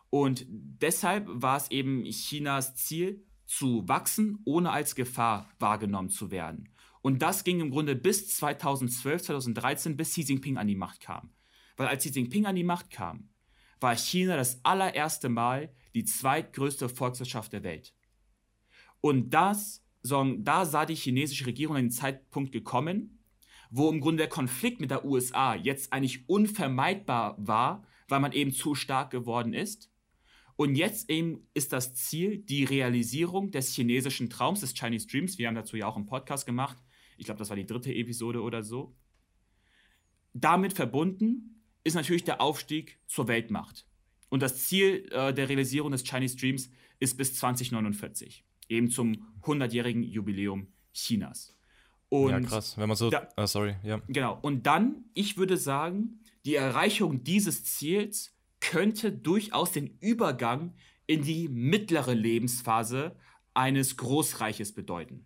Und deshalb war es eben Chinas Ziel, zu wachsen, ohne als Gefahr wahrgenommen zu werden. Und das ging im Grunde bis 2012, 2013, bis Xi Jinping an die Macht kam. Weil als Xi Jinping an die Macht kam, war China das allererste Mal die zweitgrößte Volkswirtschaft der Welt. Und das, da sah die chinesische Regierung einen Zeitpunkt gekommen, wo im Grunde der Konflikt mit der USA jetzt eigentlich unvermeidbar war, weil man eben zu stark geworden ist. Und jetzt eben ist das Ziel die Realisierung des chinesischen Traums, des Chinese Dreams. Wir haben dazu ja auch einen Podcast gemacht. Ich glaube, das war die dritte Episode oder so. Damit verbunden ist natürlich der Aufstieg zur Weltmacht. Und das Ziel äh, der Realisierung des Chinese Dreams ist bis 2049, eben zum 100-jährigen Jubiläum Chinas. Und ja, krass, wenn man so. Da, uh, sorry, ja. Genau. Und dann, ich würde sagen, die Erreichung dieses Ziels könnte durchaus den Übergang in die mittlere Lebensphase eines Großreiches bedeuten.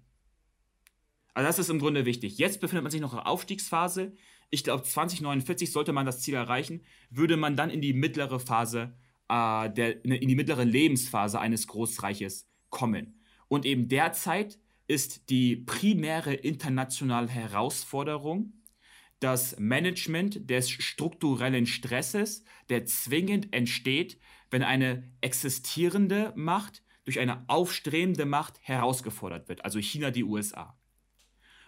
Also das ist im Grunde wichtig. Jetzt befindet man sich noch in der Aufstiegsphase. Ich glaube, 2049 sollte man das Ziel erreichen, würde man dann in die mittlere Phase, äh, der, in die mittlere Lebensphase eines Großreiches kommen. Und eben derzeit ist die primäre internationale Herausforderung, das Management des strukturellen Stresses, der zwingend entsteht, wenn eine existierende Macht durch eine aufstrebende Macht herausgefordert wird, also China, die USA.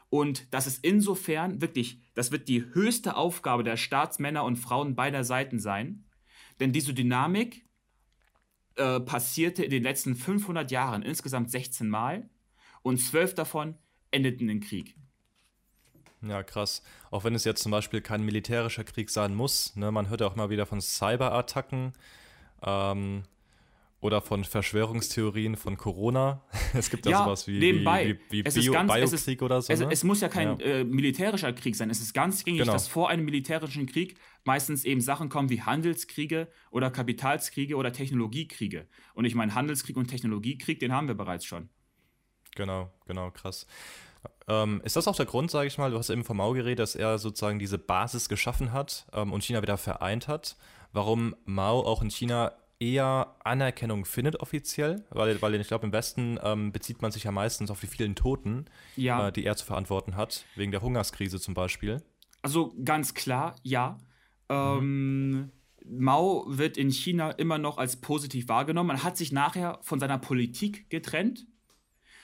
Und das ist insofern wirklich, das wird die höchste Aufgabe der Staatsmänner und Frauen beider Seiten sein, denn diese Dynamik äh, passierte in den letzten 500 Jahren insgesamt 16 Mal und zwölf davon endeten in Krieg. Ja, krass. Auch wenn es jetzt zum Beispiel kein militärischer Krieg sein muss. Ne? Man hört ja auch mal wieder von Cyberattacken ähm, oder von Verschwörungstheorien von Corona. Es gibt ja, ja sowas wie, nebenbei. wie, wie, wie Bio, ganz, Biokrieg oder so. Es, ne? es, muss ja kein ja. Äh, militärischer Krieg sein. Es ist ganz gängig, genau. dass vor einem militärischen Krieg meistens eben Sachen kommen wie Handelskriege oder Kapitalskriege oder Technologiekriege. Und ich meine, Handelskrieg und Technologiekrieg, den haben wir bereits schon. Genau, genau, krass. Ähm, ist das auch der Grund, sage ich mal, du hast eben vom Mao geredet, dass er sozusagen diese Basis geschaffen hat ähm, und China wieder vereint hat, warum Mao auch in China eher Anerkennung findet offiziell, weil, weil ich glaube, im Westen ähm, bezieht man sich ja meistens auf die vielen Toten, ja. äh, die er zu verantworten hat, wegen der Hungerskrise zum Beispiel. Also ganz klar, ja. Mhm. Mao wird in China immer noch als positiv wahrgenommen. Man hat sich nachher von seiner Politik getrennt,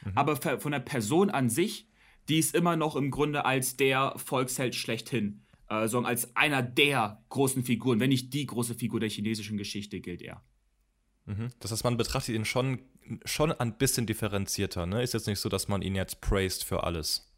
mhm. aber von der Person an sich, die ist immer noch im Grunde als der Volksheld schlechthin äh, sondern als einer der großen Figuren, wenn nicht die große Figur der chinesischen Geschichte gilt er. Mhm. Das heißt, man betrachtet ihn schon, schon ein bisschen differenzierter. Ne? Ist jetzt nicht so, dass man ihn jetzt praised für alles.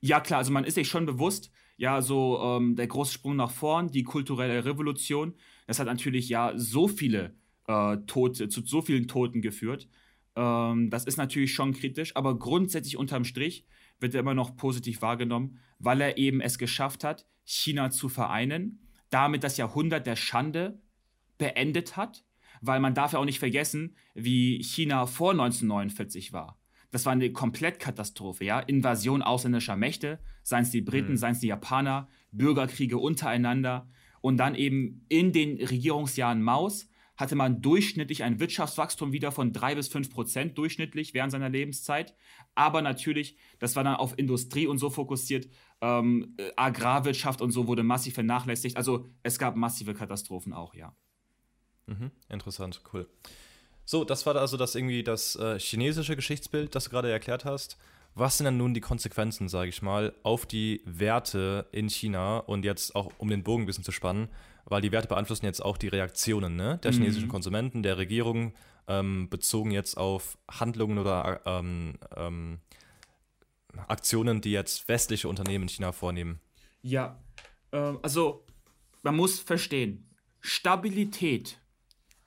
Ja, klar, also man ist sich schon bewusst, ja, so ähm, der große Sprung nach vorn, die kulturelle Revolution, das hat natürlich ja so viele äh, Tote, zu so vielen Toten geführt. Ähm, das ist natürlich schon kritisch, aber grundsätzlich unterm Strich wird er immer noch positiv wahrgenommen, weil er eben es geschafft hat, China zu vereinen, damit das Jahrhundert der Schande beendet hat, weil man darf ja auch nicht vergessen, wie China vor 1949 war. Das war eine Komplettkatastrophe, ja. Invasion ausländischer Mächte, seien es die Briten, mhm. seien es die Japaner, Bürgerkriege untereinander und dann eben in den Regierungsjahren Maus hatte man durchschnittlich ein Wirtschaftswachstum wieder von drei bis fünf Prozent durchschnittlich während seiner Lebenszeit. Aber natürlich, das war dann auf Industrie und so fokussiert, ähm, äh, Agrarwirtschaft und so wurde massiv vernachlässigt. Also es gab massive Katastrophen auch, ja. Mhm, interessant, cool. So, das war also das irgendwie das äh, chinesische Geschichtsbild, das du gerade erklärt hast. Was sind dann nun die Konsequenzen, sage ich mal, auf die Werte in China und jetzt auch, um den Bogen ein bisschen zu spannen, weil die Werte beeinflussen jetzt auch die Reaktionen ne, der mhm. chinesischen Konsumenten, der Regierung, ähm, bezogen jetzt auf Handlungen oder ähm, ähm, Aktionen, die jetzt westliche Unternehmen in China vornehmen? Ja, äh, also man muss verstehen, Stabilität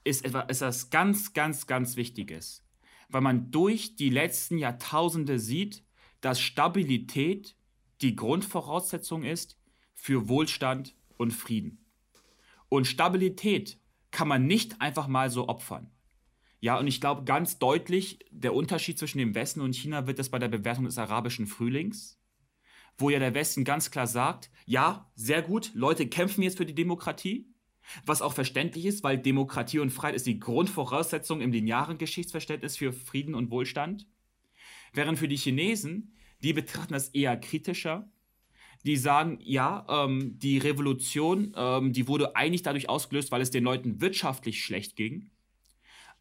ist etwas ganz, ganz, ganz Wichtiges, weil man durch die letzten Jahrtausende sieht, dass Stabilität die Grundvoraussetzung ist für Wohlstand und Frieden. Und Stabilität kann man nicht einfach mal so opfern. Ja, und ich glaube ganz deutlich, der Unterschied zwischen dem Westen und China wird es bei der Bewertung des arabischen Frühlings, wo ja der Westen ganz klar sagt, ja, sehr gut, Leute kämpfen jetzt für die Demokratie, was auch verständlich ist, weil Demokratie und Freiheit ist die Grundvoraussetzung im linearen Geschichtsverständnis für Frieden und Wohlstand. Während für die Chinesen, die betrachten das eher kritischer, die sagen, ja, ähm, die Revolution, ähm, die wurde eigentlich dadurch ausgelöst, weil es den Leuten wirtschaftlich schlecht ging.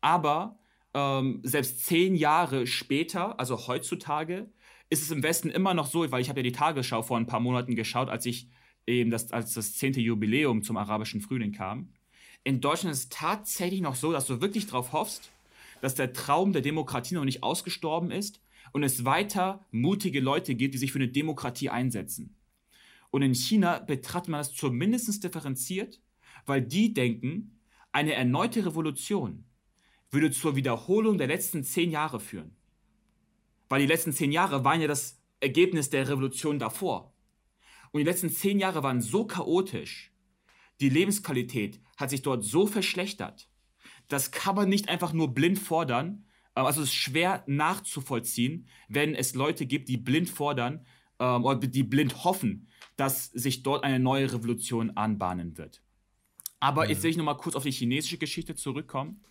Aber ähm, selbst zehn Jahre später, also heutzutage, ist es im Westen immer noch so, weil ich habe ja die Tagesschau vor ein paar Monaten geschaut, als ich eben das, als das zehnte Jubiläum zum arabischen Frühling kam. In Deutschland ist es tatsächlich noch so, dass du wirklich darauf hoffst, dass der Traum der Demokratie noch nicht ausgestorben ist und es weiter mutige Leute gibt, die sich für eine Demokratie einsetzen. Und in China betrachtet man das zumindest differenziert, weil die denken, eine erneute Revolution würde zur Wiederholung der letzten zehn Jahre führen. Weil die letzten zehn Jahre waren ja das Ergebnis der Revolution davor. Und die letzten zehn Jahre waren so chaotisch. Die Lebensqualität hat sich dort so verschlechtert. Das kann man nicht einfach nur blind fordern. Ähm, also es ist schwer nachzuvollziehen, wenn es Leute gibt, die blind fordern ähm, oder die blind hoffen, dass sich dort eine neue Revolution anbahnen wird. Aber mhm. jetzt will ich nochmal kurz auf die chinesische Geschichte zurückkommen.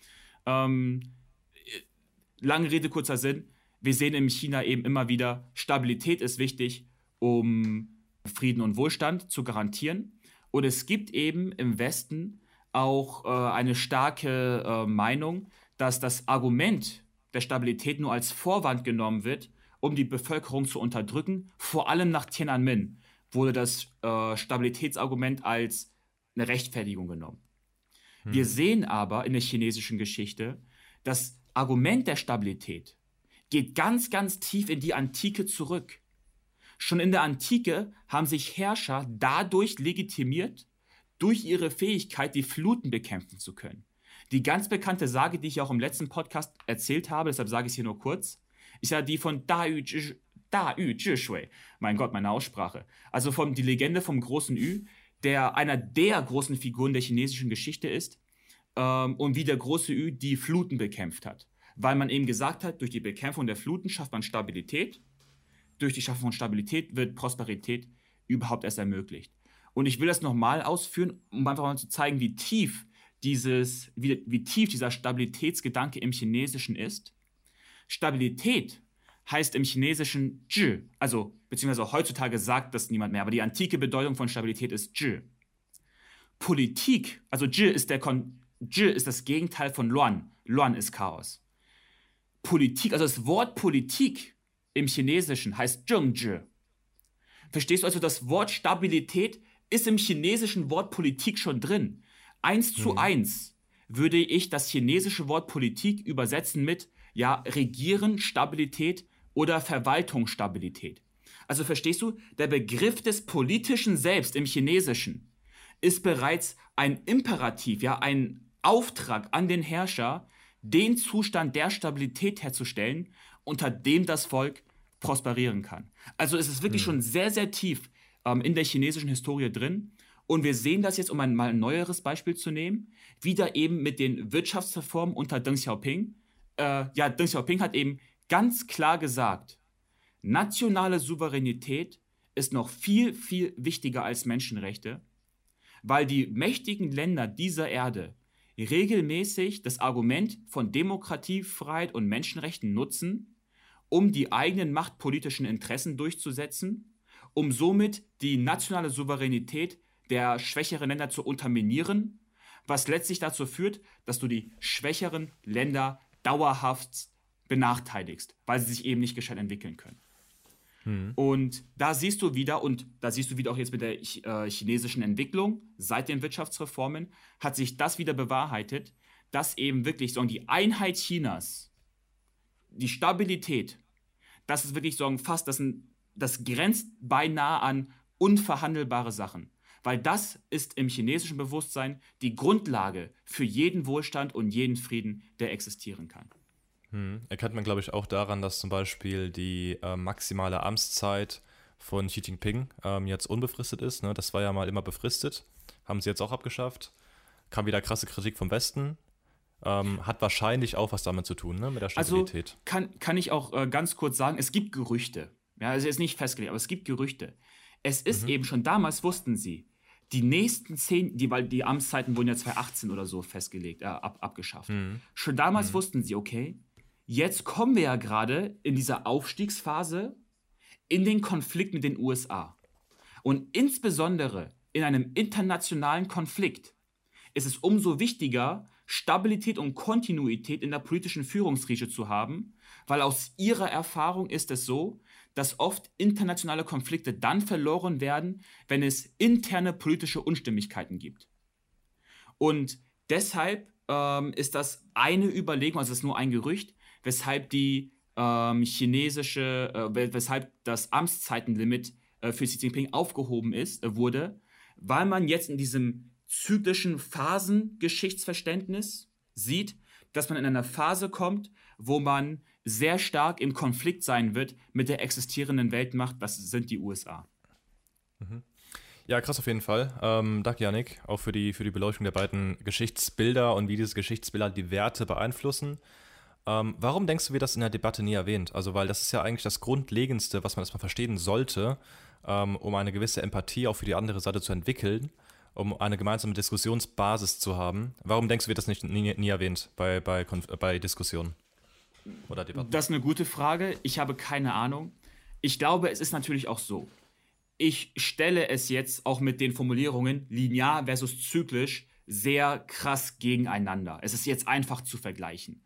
Ähm, lange Rede, kurzer Sinn. Wir sehen in China eben immer wieder, Stabilität ist wichtig, um Frieden und Wohlstand zu garantieren. Und es gibt eben im Westen auch äh, eine starke äh, Meinung, dass das Argument der Stabilität nur als Vorwand genommen wird, um die Bevölkerung zu unterdrücken. Vor allem nach Tiananmen wurde das äh, Stabilitätsargument als eine Rechtfertigung genommen. Hm. Wir sehen aber in der chinesischen Geschichte, das Argument der Stabilität geht ganz, ganz tief in die Antike zurück. Schon in der Antike haben sich Herrscher dadurch legitimiert, durch ihre Fähigkeit die Fluten bekämpfen zu können. Die ganz bekannte Sage, die ich auch im letzten Podcast erzählt habe, deshalb sage ich es hier nur kurz, ist ja die von Da Yu, da Yu Zhishui. Mein Gott, meine Aussprache. Also von die Legende vom großen Yu, der einer der großen Figuren der chinesischen Geschichte ist ähm, und wie der große Ü die Fluten bekämpft hat. Weil man eben gesagt hat, durch die Bekämpfung der Fluten schafft man Stabilität. durch die Schaffung von Stabilität wird Prosperität überhaupt erst ermöglicht. Und ich will das nochmal ausführen, um einfach mal zu zeigen, wie tief dieses, wie, wie tief dieser Stabilitätsgedanke im Chinesischen ist. Stabilität heißt im Chinesischen zhi, also beziehungsweise heutzutage sagt das niemand mehr, aber die antike Bedeutung von Stabilität ist zhi. Politik, also zhi ist, der Kon zhi ist das Gegenteil von luan. Luan ist Chaos. Politik, also das Wort Politik im Chinesischen heißt zhengzhi. Verstehst du also, das Wort Stabilität ist im chinesischen Wort Politik schon drin. Eins hm. zu eins würde ich das chinesische Wort Politik übersetzen mit ja, Regieren, Stabilität oder Verwaltungsstabilität. Also verstehst du, der Begriff des politischen Selbst im Chinesischen ist bereits ein Imperativ, ja, ein Auftrag an den Herrscher, den Zustand der Stabilität herzustellen, unter dem das Volk prosperieren kann. Also es ist wirklich hm. schon sehr, sehr tief ähm, in der chinesischen Historie drin. Und wir sehen das jetzt, um ein mal ein neueres Beispiel zu nehmen, wieder eben mit den Wirtschaftsreformen unter Deng Xiaoping. Äh, ja, Deng Xiaoping hat eben ganz klar gesagt, nationale Souveränität ist noch viel, viel wichtiger als Menschenrechte, weil die mächtigen Länder dieser Erde regelmäßig das Argument von Demokratie, Freiheit und Menschenrechten nutzen, um die eigenen machtpolitischen Interessen durchzusetzen, um somit die nationale Souveränität der schwächeren Länder zu unterminieren, was letztlich dazu führt, dass du die schwächeren Länder dauerhaft benachteiligst, weil sie sich eben nicht gescheit entwickeln können. Hm. Und da siehst du wieder, und da siehst du wieder auch jetzt mit der äh, chinesischen Entwicklung, seit den Wirtschaftsreformen, hat sich das wieder bewahrheitet, dass eben wirklich so die Einheit Chinas, die Stabilität, das ist wirklich so fast, das, das grenzt beinahe an unverhandelbare Sachen. Weil das ist im chinesischen Bewusstsein die Grundlage für jeden Wohlstand und jeden Frieden, der existieren kann. Hm. Erkennt man, glaube ich, auch daran, dass zum Beispiel die äh, maximale Amtszeit von Xi Jinping ähm, jetzt unbefristet ist. Ne? Das war ja mal immer befristet. Haben sie jetzt auch abgeschafft. Kam wieder krasse Kritik vom Westen. Ähm, hat wahrscheinlich auch was damit zu tun, ne? mit der also Stabilität. Also kann, kann ich auch äh, ganz kurz sagen, es gibt Gerüchte. Ja, es ist nicht festgelegt, aber es gibt Gerüchte. Es ist mhm. eben schon damals, wussten sie, die nächsten zehn, die, weil die Amtszeiten wurden ja 2018 oder so festgelegt, äh, ab, abgeschafft. Mhm. Schon damals mhm. wussten sie, okay, Jetzt kommen wir ja gerade in dieser Aufstiegsphase in den Konflikt mit den USA. Und insbesondere in einem internationalen Konflikt ist es umso wichtiger, Stabilität und Kontinuität in der politischen Führungsriege zu haben, weil aus ihrer Erfahrung ist es so, dass oft internationale Konflikte dann verloren werden, wenn es interne politische Unstimmigkeiten gibt. Und deshalb ähm, ist das eine Überlegung, also es ist nur ein Gerücht, weshalb die ähm, chinesische, äh, weshalb das Amtszeitenlimit äh, für Xi Jinping aufgehoben ist, äh, wurde, weil man jetzt in diesem zyklischen Phasengeschichtsverständnis sieht, dass man in einer Phase kommt, wo man sehr stark im Konflikt sein wird mit der existierenden Weltmacht, das sind die USA. Mhm. Ja, krass auf jeden Fall. Ähm, danke, Janik, auch für die, für die Beleuchtung der beiden Geschichtsbilder und wie diese Geschichtsbilder die Werte beeinflussen. Ähm, warum denkst du, wird das in der Debatte nie erwähnt? Also, weil das ist ja eigentlich das Grundlegendste, was man erstmal verstehen sollte, ähm, um eine gewisse Empathie auch für die andere Seite zu entwickeln, um eine gemeinsame Diskussionsbasis zu haben. Warum denkst du, wird das nicht nie, nie erwähnt bei, bei, bei Diskussionen oder Debatten? Das ist eine gute Frage. Ich habe keine Ahnung. Ich glaube, es ist natürlich auch so. Ich stelle es jetzt auch mit den Formulierungen linear versus zyklisch sehr krass gegeneinander. Es ist jetzt einfach zu vergleichen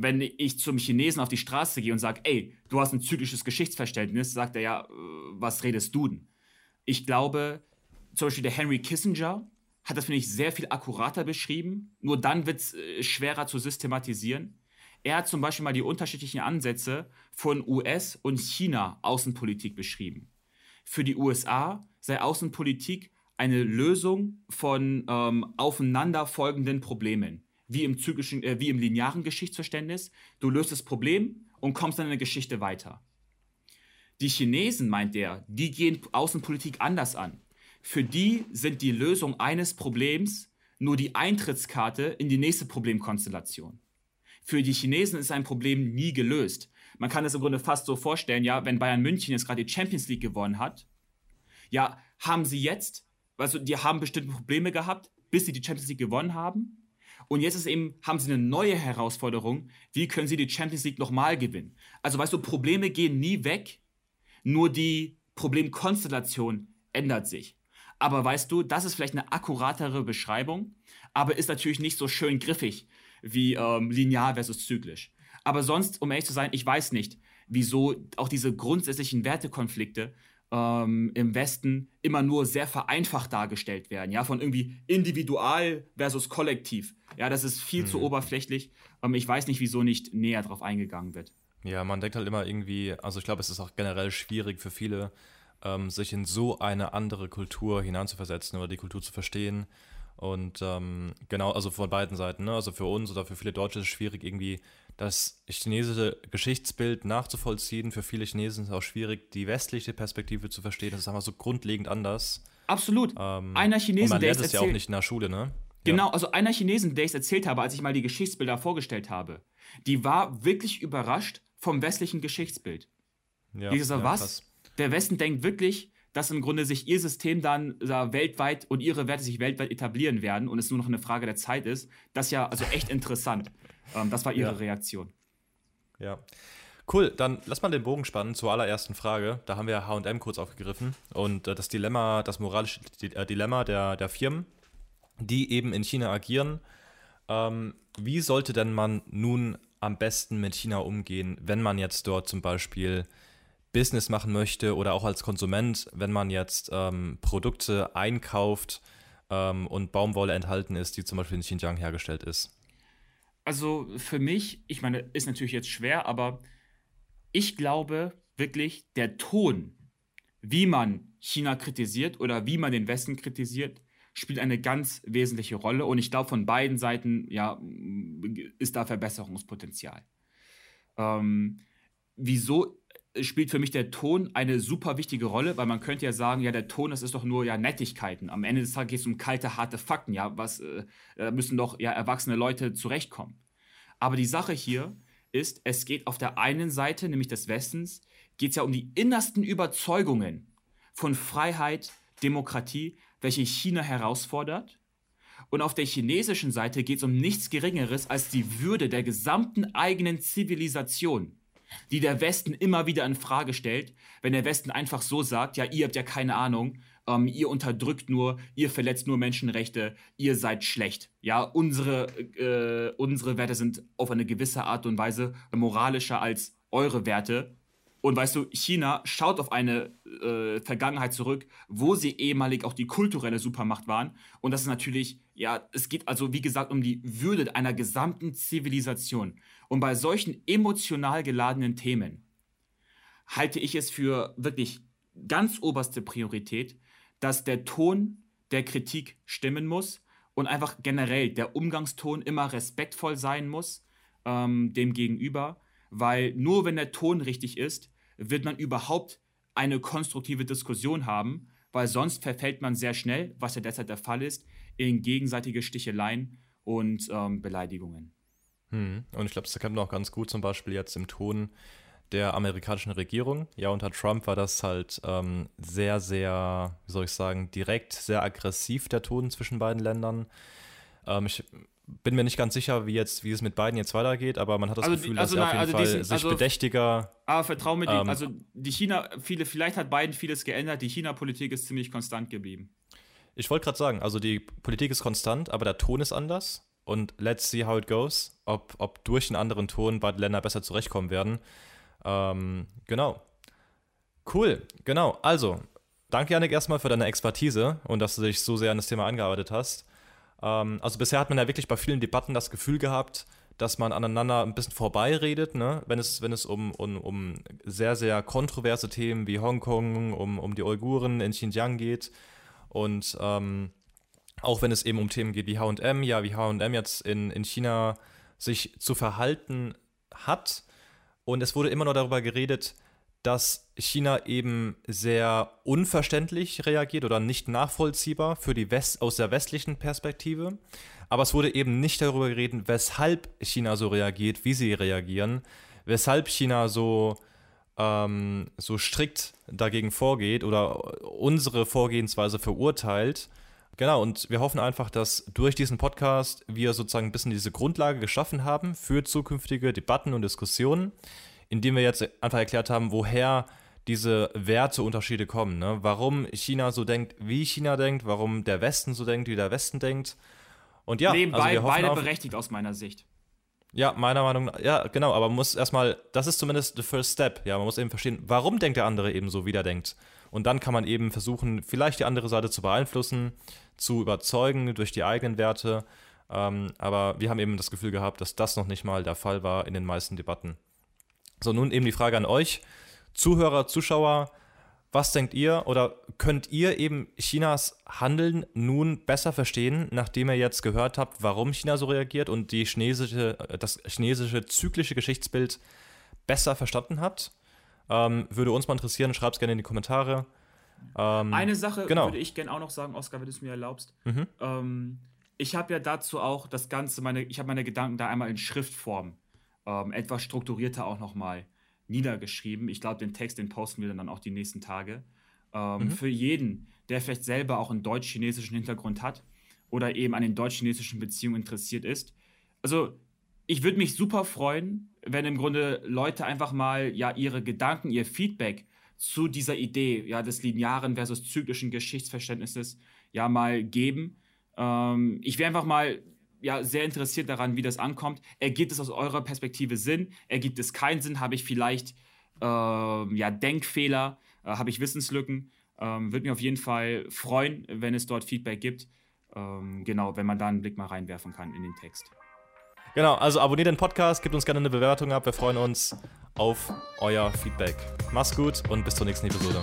wenn ich zum Chinesen auf die Straße gehe und sage, ey, du hast ein zyklisches Geschichtsverständnis, sagt er ja, äh, was redest du denn? Ich glaube, zum Beispiel der Henry Kissinger hat das, finde ich, sehr viel akkurater beschrieben. Nur dann wird es äh, schwerer zu systematisieren. Er hat zum Beispiel mal die unterschiedlichen Ansätze von US- und China-Außenpolitik beschrieben. Für die USA sei Außenpolitik eine Lösung von ähm, aufeinanderfolgenden Problemen wie im zyklischen, äh, wie im linearen Geschichtsverständnis. Du löst das Problem und kommst dann in der Geschichte weiter. Die Chinesen, meint er, die gehen Außenpolitik anders an. Für die sind die Lösung eines Problems nur die Eintrittskarte in die nächste Problemkonstellation. Für die Chinesen ist ein Problem nie gelöst. man kann es im Grunde fast so vorstellen, ja, wenn Bayern München jetzt gerade die Champions League gewonnen hat, ja, haben sie jetzt, also die haben bestimmte Probleme gehabt, bis sie die Champions League gewonnen haben. Und jetzt ist eben, haben sie eine neue Herausforderung. Wie können sie die Champions League nochmal gewinnen? Also, weißt du, Probleme gehen nie weg, nur die Problemkonstellation ändert sich. Aber weißt du, das ist vielleicht eine akkuratere Beschreibung, aber ist natürlich nicht so schön griffig wie ähm, linear versus zyklisch. Aber sonst, um ehrlich zu sein, ich weiß nicht, wieso auch diese grundsätzlichen Wertekonflikte ähm, im Westen immer nur sehr vereinfacht dargestellt werden, ja, von irgendwie individual versus kollektiv. Ja, das ist viel mhm. zu oberflächlich. Ähm, ich weiß nicht, wieso nicht näher drauf eingegangen wird. Ja, man denkt halt immer irgendwie, also ich glaube, es ist auch generell schwierig für viele, ähm, sich in so eine andere Kultur hineinzuversetzen oder die Kultur zu verstehen. Und ähm, genau, also von beiden Seiten, ne? also für uns oder für viele Deutsche ist es schwierig, irgendwie das chinesische Geschichtsbild nachzuvollziehen. Für viele Chinesen ist es auch schwierig, die westliche Perspektive zu verstehen. Das ist einfach so grundlegend anders. Absolut. Ähm, einer Chinesen, und man der lernt es ja auch nicht in der Schule, ne? Genau, ja. also einer Chinesen, der ich es erzählt habe, als ich mal die Geschichtsbilder vorgestellt habe, die war wirklich überrascht vom westlichen Geschichtsbild. Ja, die gesagt, ja, was? Krass. Der Westen denkt wirklich, dass im Grunde sich ihr System dann da weltweit und ihre Werte sich weltweit etablieren werden und es nur noch eine Frage der Zeit ist. Das ist ja also echt interessant. Ähm, das war ihre ja. Reaktion. Ja. Cool, dann lass mal den Bogen spannen zur allerersten Frage. Da haben wir HM kurz aufgegriffen und äh, das Dilemma, das moralische äh, Dilemma der, der Firmen, die eben in China agieren. Ähm, wie sollte denn man nun am besten mit China umgehen, wenn man jetzt dort zum Beispiel Business machen möchte oder auch als Konsument, wenn man jetzt ähm, Produkte einkauft ähm, und Baumwolle enthalten ist, die zum Beispiel in Xinjiang hergestellt ist? Also für mich, ich meine, ist natürlich jetzt schwer, aber ich glaube wirklich, der Ton, wie man China kritisiert oder wie man den Westen kritisiert, spielt eine ganz wesentliche Rolle. Und ich glaube, von beiden Seiten ja, ist da Verbesserungspotenzial. Ähm, wieso spielt für mich der Ton eine super wichtige Rolle, weil man könnte ja sagen, ja, der Ton, das ist doch nur ja Nettigkeiten. Am Ende des Tages geht es um kalte, harte Fakten, ja, was äh, müssen doch ja erwachsene Leute zurechtkommen. Aber die Sache hier ist, es geht auf der einen Seite, nämlich des Westens, geht es ja um die innersten Überzeugungen von Freiheit, Demokratie, welche China herausfordert. Und auf der chinesischen Seite geht es um nichts Geringeres als die Würde der gesamten eigenen Zivilisation die der Westen immer wieder in Frage stellt, wenn der Westen einfach so sagt, ja, ihr habt ja keine Ahnung, ähm, ihr unterdrückt nur, ihr verletzt nur Menschenrechte, ihr seid schlecht. Ja, unsere, äh, unsere Werte sind auf eine gewisse Art und Weise moralischer als eure Werte. Und weißt du, China schaut auf eine äh, Vergangenheit zurück, wo sie ehemalig auch die kulturelle Supermacht waren. Und das ist natürlich, ja, es geht also, wie gesagt, um die Würde einer gesamten Zivilisation. Und bei solchen emotional geladenen Themen halte ich es für wirklich ganz oberste Priorität, dass der Ton der Kritik stimmen muss und einfach generell der Umgangston immer respektvoll sein muss ähm, dem Gegenüber weil nur wenn der Ton richtig ist, wird man überhaupt eine konstruktive Diskussion haben, weil sonst verfällt man sehr schnell, was ja derzeit der Fall ist, in gegenseitige Sticheleien und ähm, Beleidigungen. Hm. Und ich glaube, das erkennt man auch ganz gut zum Beispiel jetzt im Ton der amerikanischen Regierung. Ja, unter Trump war das halt ähm, sehr, sehr, wie soll ich sagen, direkt, sehr aggressiv der Ton zwischen beiden Ländern. Ähm, ich bin mir nicht ganz sicher, wie, jetzt, wie es mit beiden jetzt weitergeht, aber man hat das also Gefühl, die, also dass er auf jeden also Fall sich also, bedächtiger. Aber vertrau mir, ähm, also die China, viele, vielleicht hat Biden vieles geändert, die China-Politik ist ziemlich konstant geblieben. Ich wollte gerade sagen, also die Politik ist konstant, aber der Ton ist anders. Und let's see how it goes, ob, ob durch einen anderen Ton beide Länder besser zurechtkommen werden. Ähm, genau. Cool, genau. Also, danke, Janik, erstmal für deine Expertise und dass du dich so sehr an das Thema angearbeitet hast. Ähm, also bisher hat man ja wirklich bei vielen Debatten das Gefühl gehabt, dass man aneinander ein bisschen vorbeiredet, ne? wenn es, wenn es um, um, um sehr, sehr kontroverse Themen wie Hongkong, um, um die Uiguren in Xinjiang geht. Und ähm, auch wenn es eben um Themen geht wie HM, ja, wie HM jetzt in, in China sich zu verhalten hat. Und es wurde immer noch darüber geredet, dass China eben sehr unverständlich reagiert oder nicht nachvollziehbar für die West aus der westlichen Perspektive. Aber es wurde eben nicht darüber geredet, weshalb China so reagiert, wie sie reagieren, weshalb China so, ähm, so strikt dagegen vorgeht oder unsere Vorgehensweise verurteilt. Genau, und wir hoffen einfach, dass durch diesen Podcast wir sozusagen ein bisschen diese Grundlage geschaffen haben für zukünftige Debatten und Diskussionen, indem wir jetzt einfach erklärt haben, woher diese Werteunterschiede kommen. Ne? Warum China so denkt, wie China denkt, warum der Westen so denkt, wie der Westen denkt. Und ja, nee, also beide berechtigt aus meiner Sicht. Ja, meiner Meinung nach, ja, genau, aber man muss erstmal, das ist zumindest the first step. Ja, man muss eben verstehen, warum denkt der andere eben so, wie der denkt. Und dann kann man eben versuchen, vielleicht die andere Seite zu beeinflussen, zu überzeugen durch die eigenen Werte. Ähm, aber wir haben eben das Gefühl gehabt, dass das noch nicht mal der Fall war in den meisten Debatten. So, nun eben die Frage an euch. Zuhörer, Zuschauer, was denkt ihr oder könnt ihr eben Chinas Handeln nun besser verstehen, nachdem ihr jetzt gehört habt, warum China so reagiert und die chinesische, das chinesische zyklische Geschichtsbild besser verstanden habt? Ähm, würde uns mal interessieren, schreibt es gerne in die Kommentare. Ähm, Eine Sache genau. würde ich gerne auch noch sagen, Oskar, wenn du es mir erlaubst. Mhm. Ähm, ich habe ja dazu auch das Ganze, meine, ich habe meine Gedanken da einmal in Schriftform, ähm, etwas strukturierter auch nochmal niedergeschrieben. Ich glaube, den Text, den posten wir dann auch die nächsten Tage. Ähm, mhm. Für jeden, der vielleicht selber auch einen deutsch-chinesischen Hintergrund hat oder eben an den deutsch-chinesischen Beziehungen interessiert ist. Also, ich würde mich super freuen, wenn im Grunde Leute einfach mal ja ihre Gedanken, ihr Feedback zu dieser Idee ja des linearen versus zyklischen Geschichtsverständnisses ja mal geben. Ähm, ich wäre einfach mal ja sehr interessiert daran, wie das ankommt. Ergibt es aus eurer Perspektive Sinn? Ergibt es keinen Sinn? Habe ich vielleicht äh, ja, Denkfehler? Äh, Habe ich Wissenslücken? Ähm, Würde mich auf jeden Fall freuen, wenn es dort Feedback gibt. Ähm, genau, wenn man da einen Blick mal reinwerfen kann in den Text. Genau, also abonniert den Podcast, gebt uns gerne eine Bewertung ab. Wir freuen uns auf euer Feedback. Mach's gut und bis zur nächsten Episode.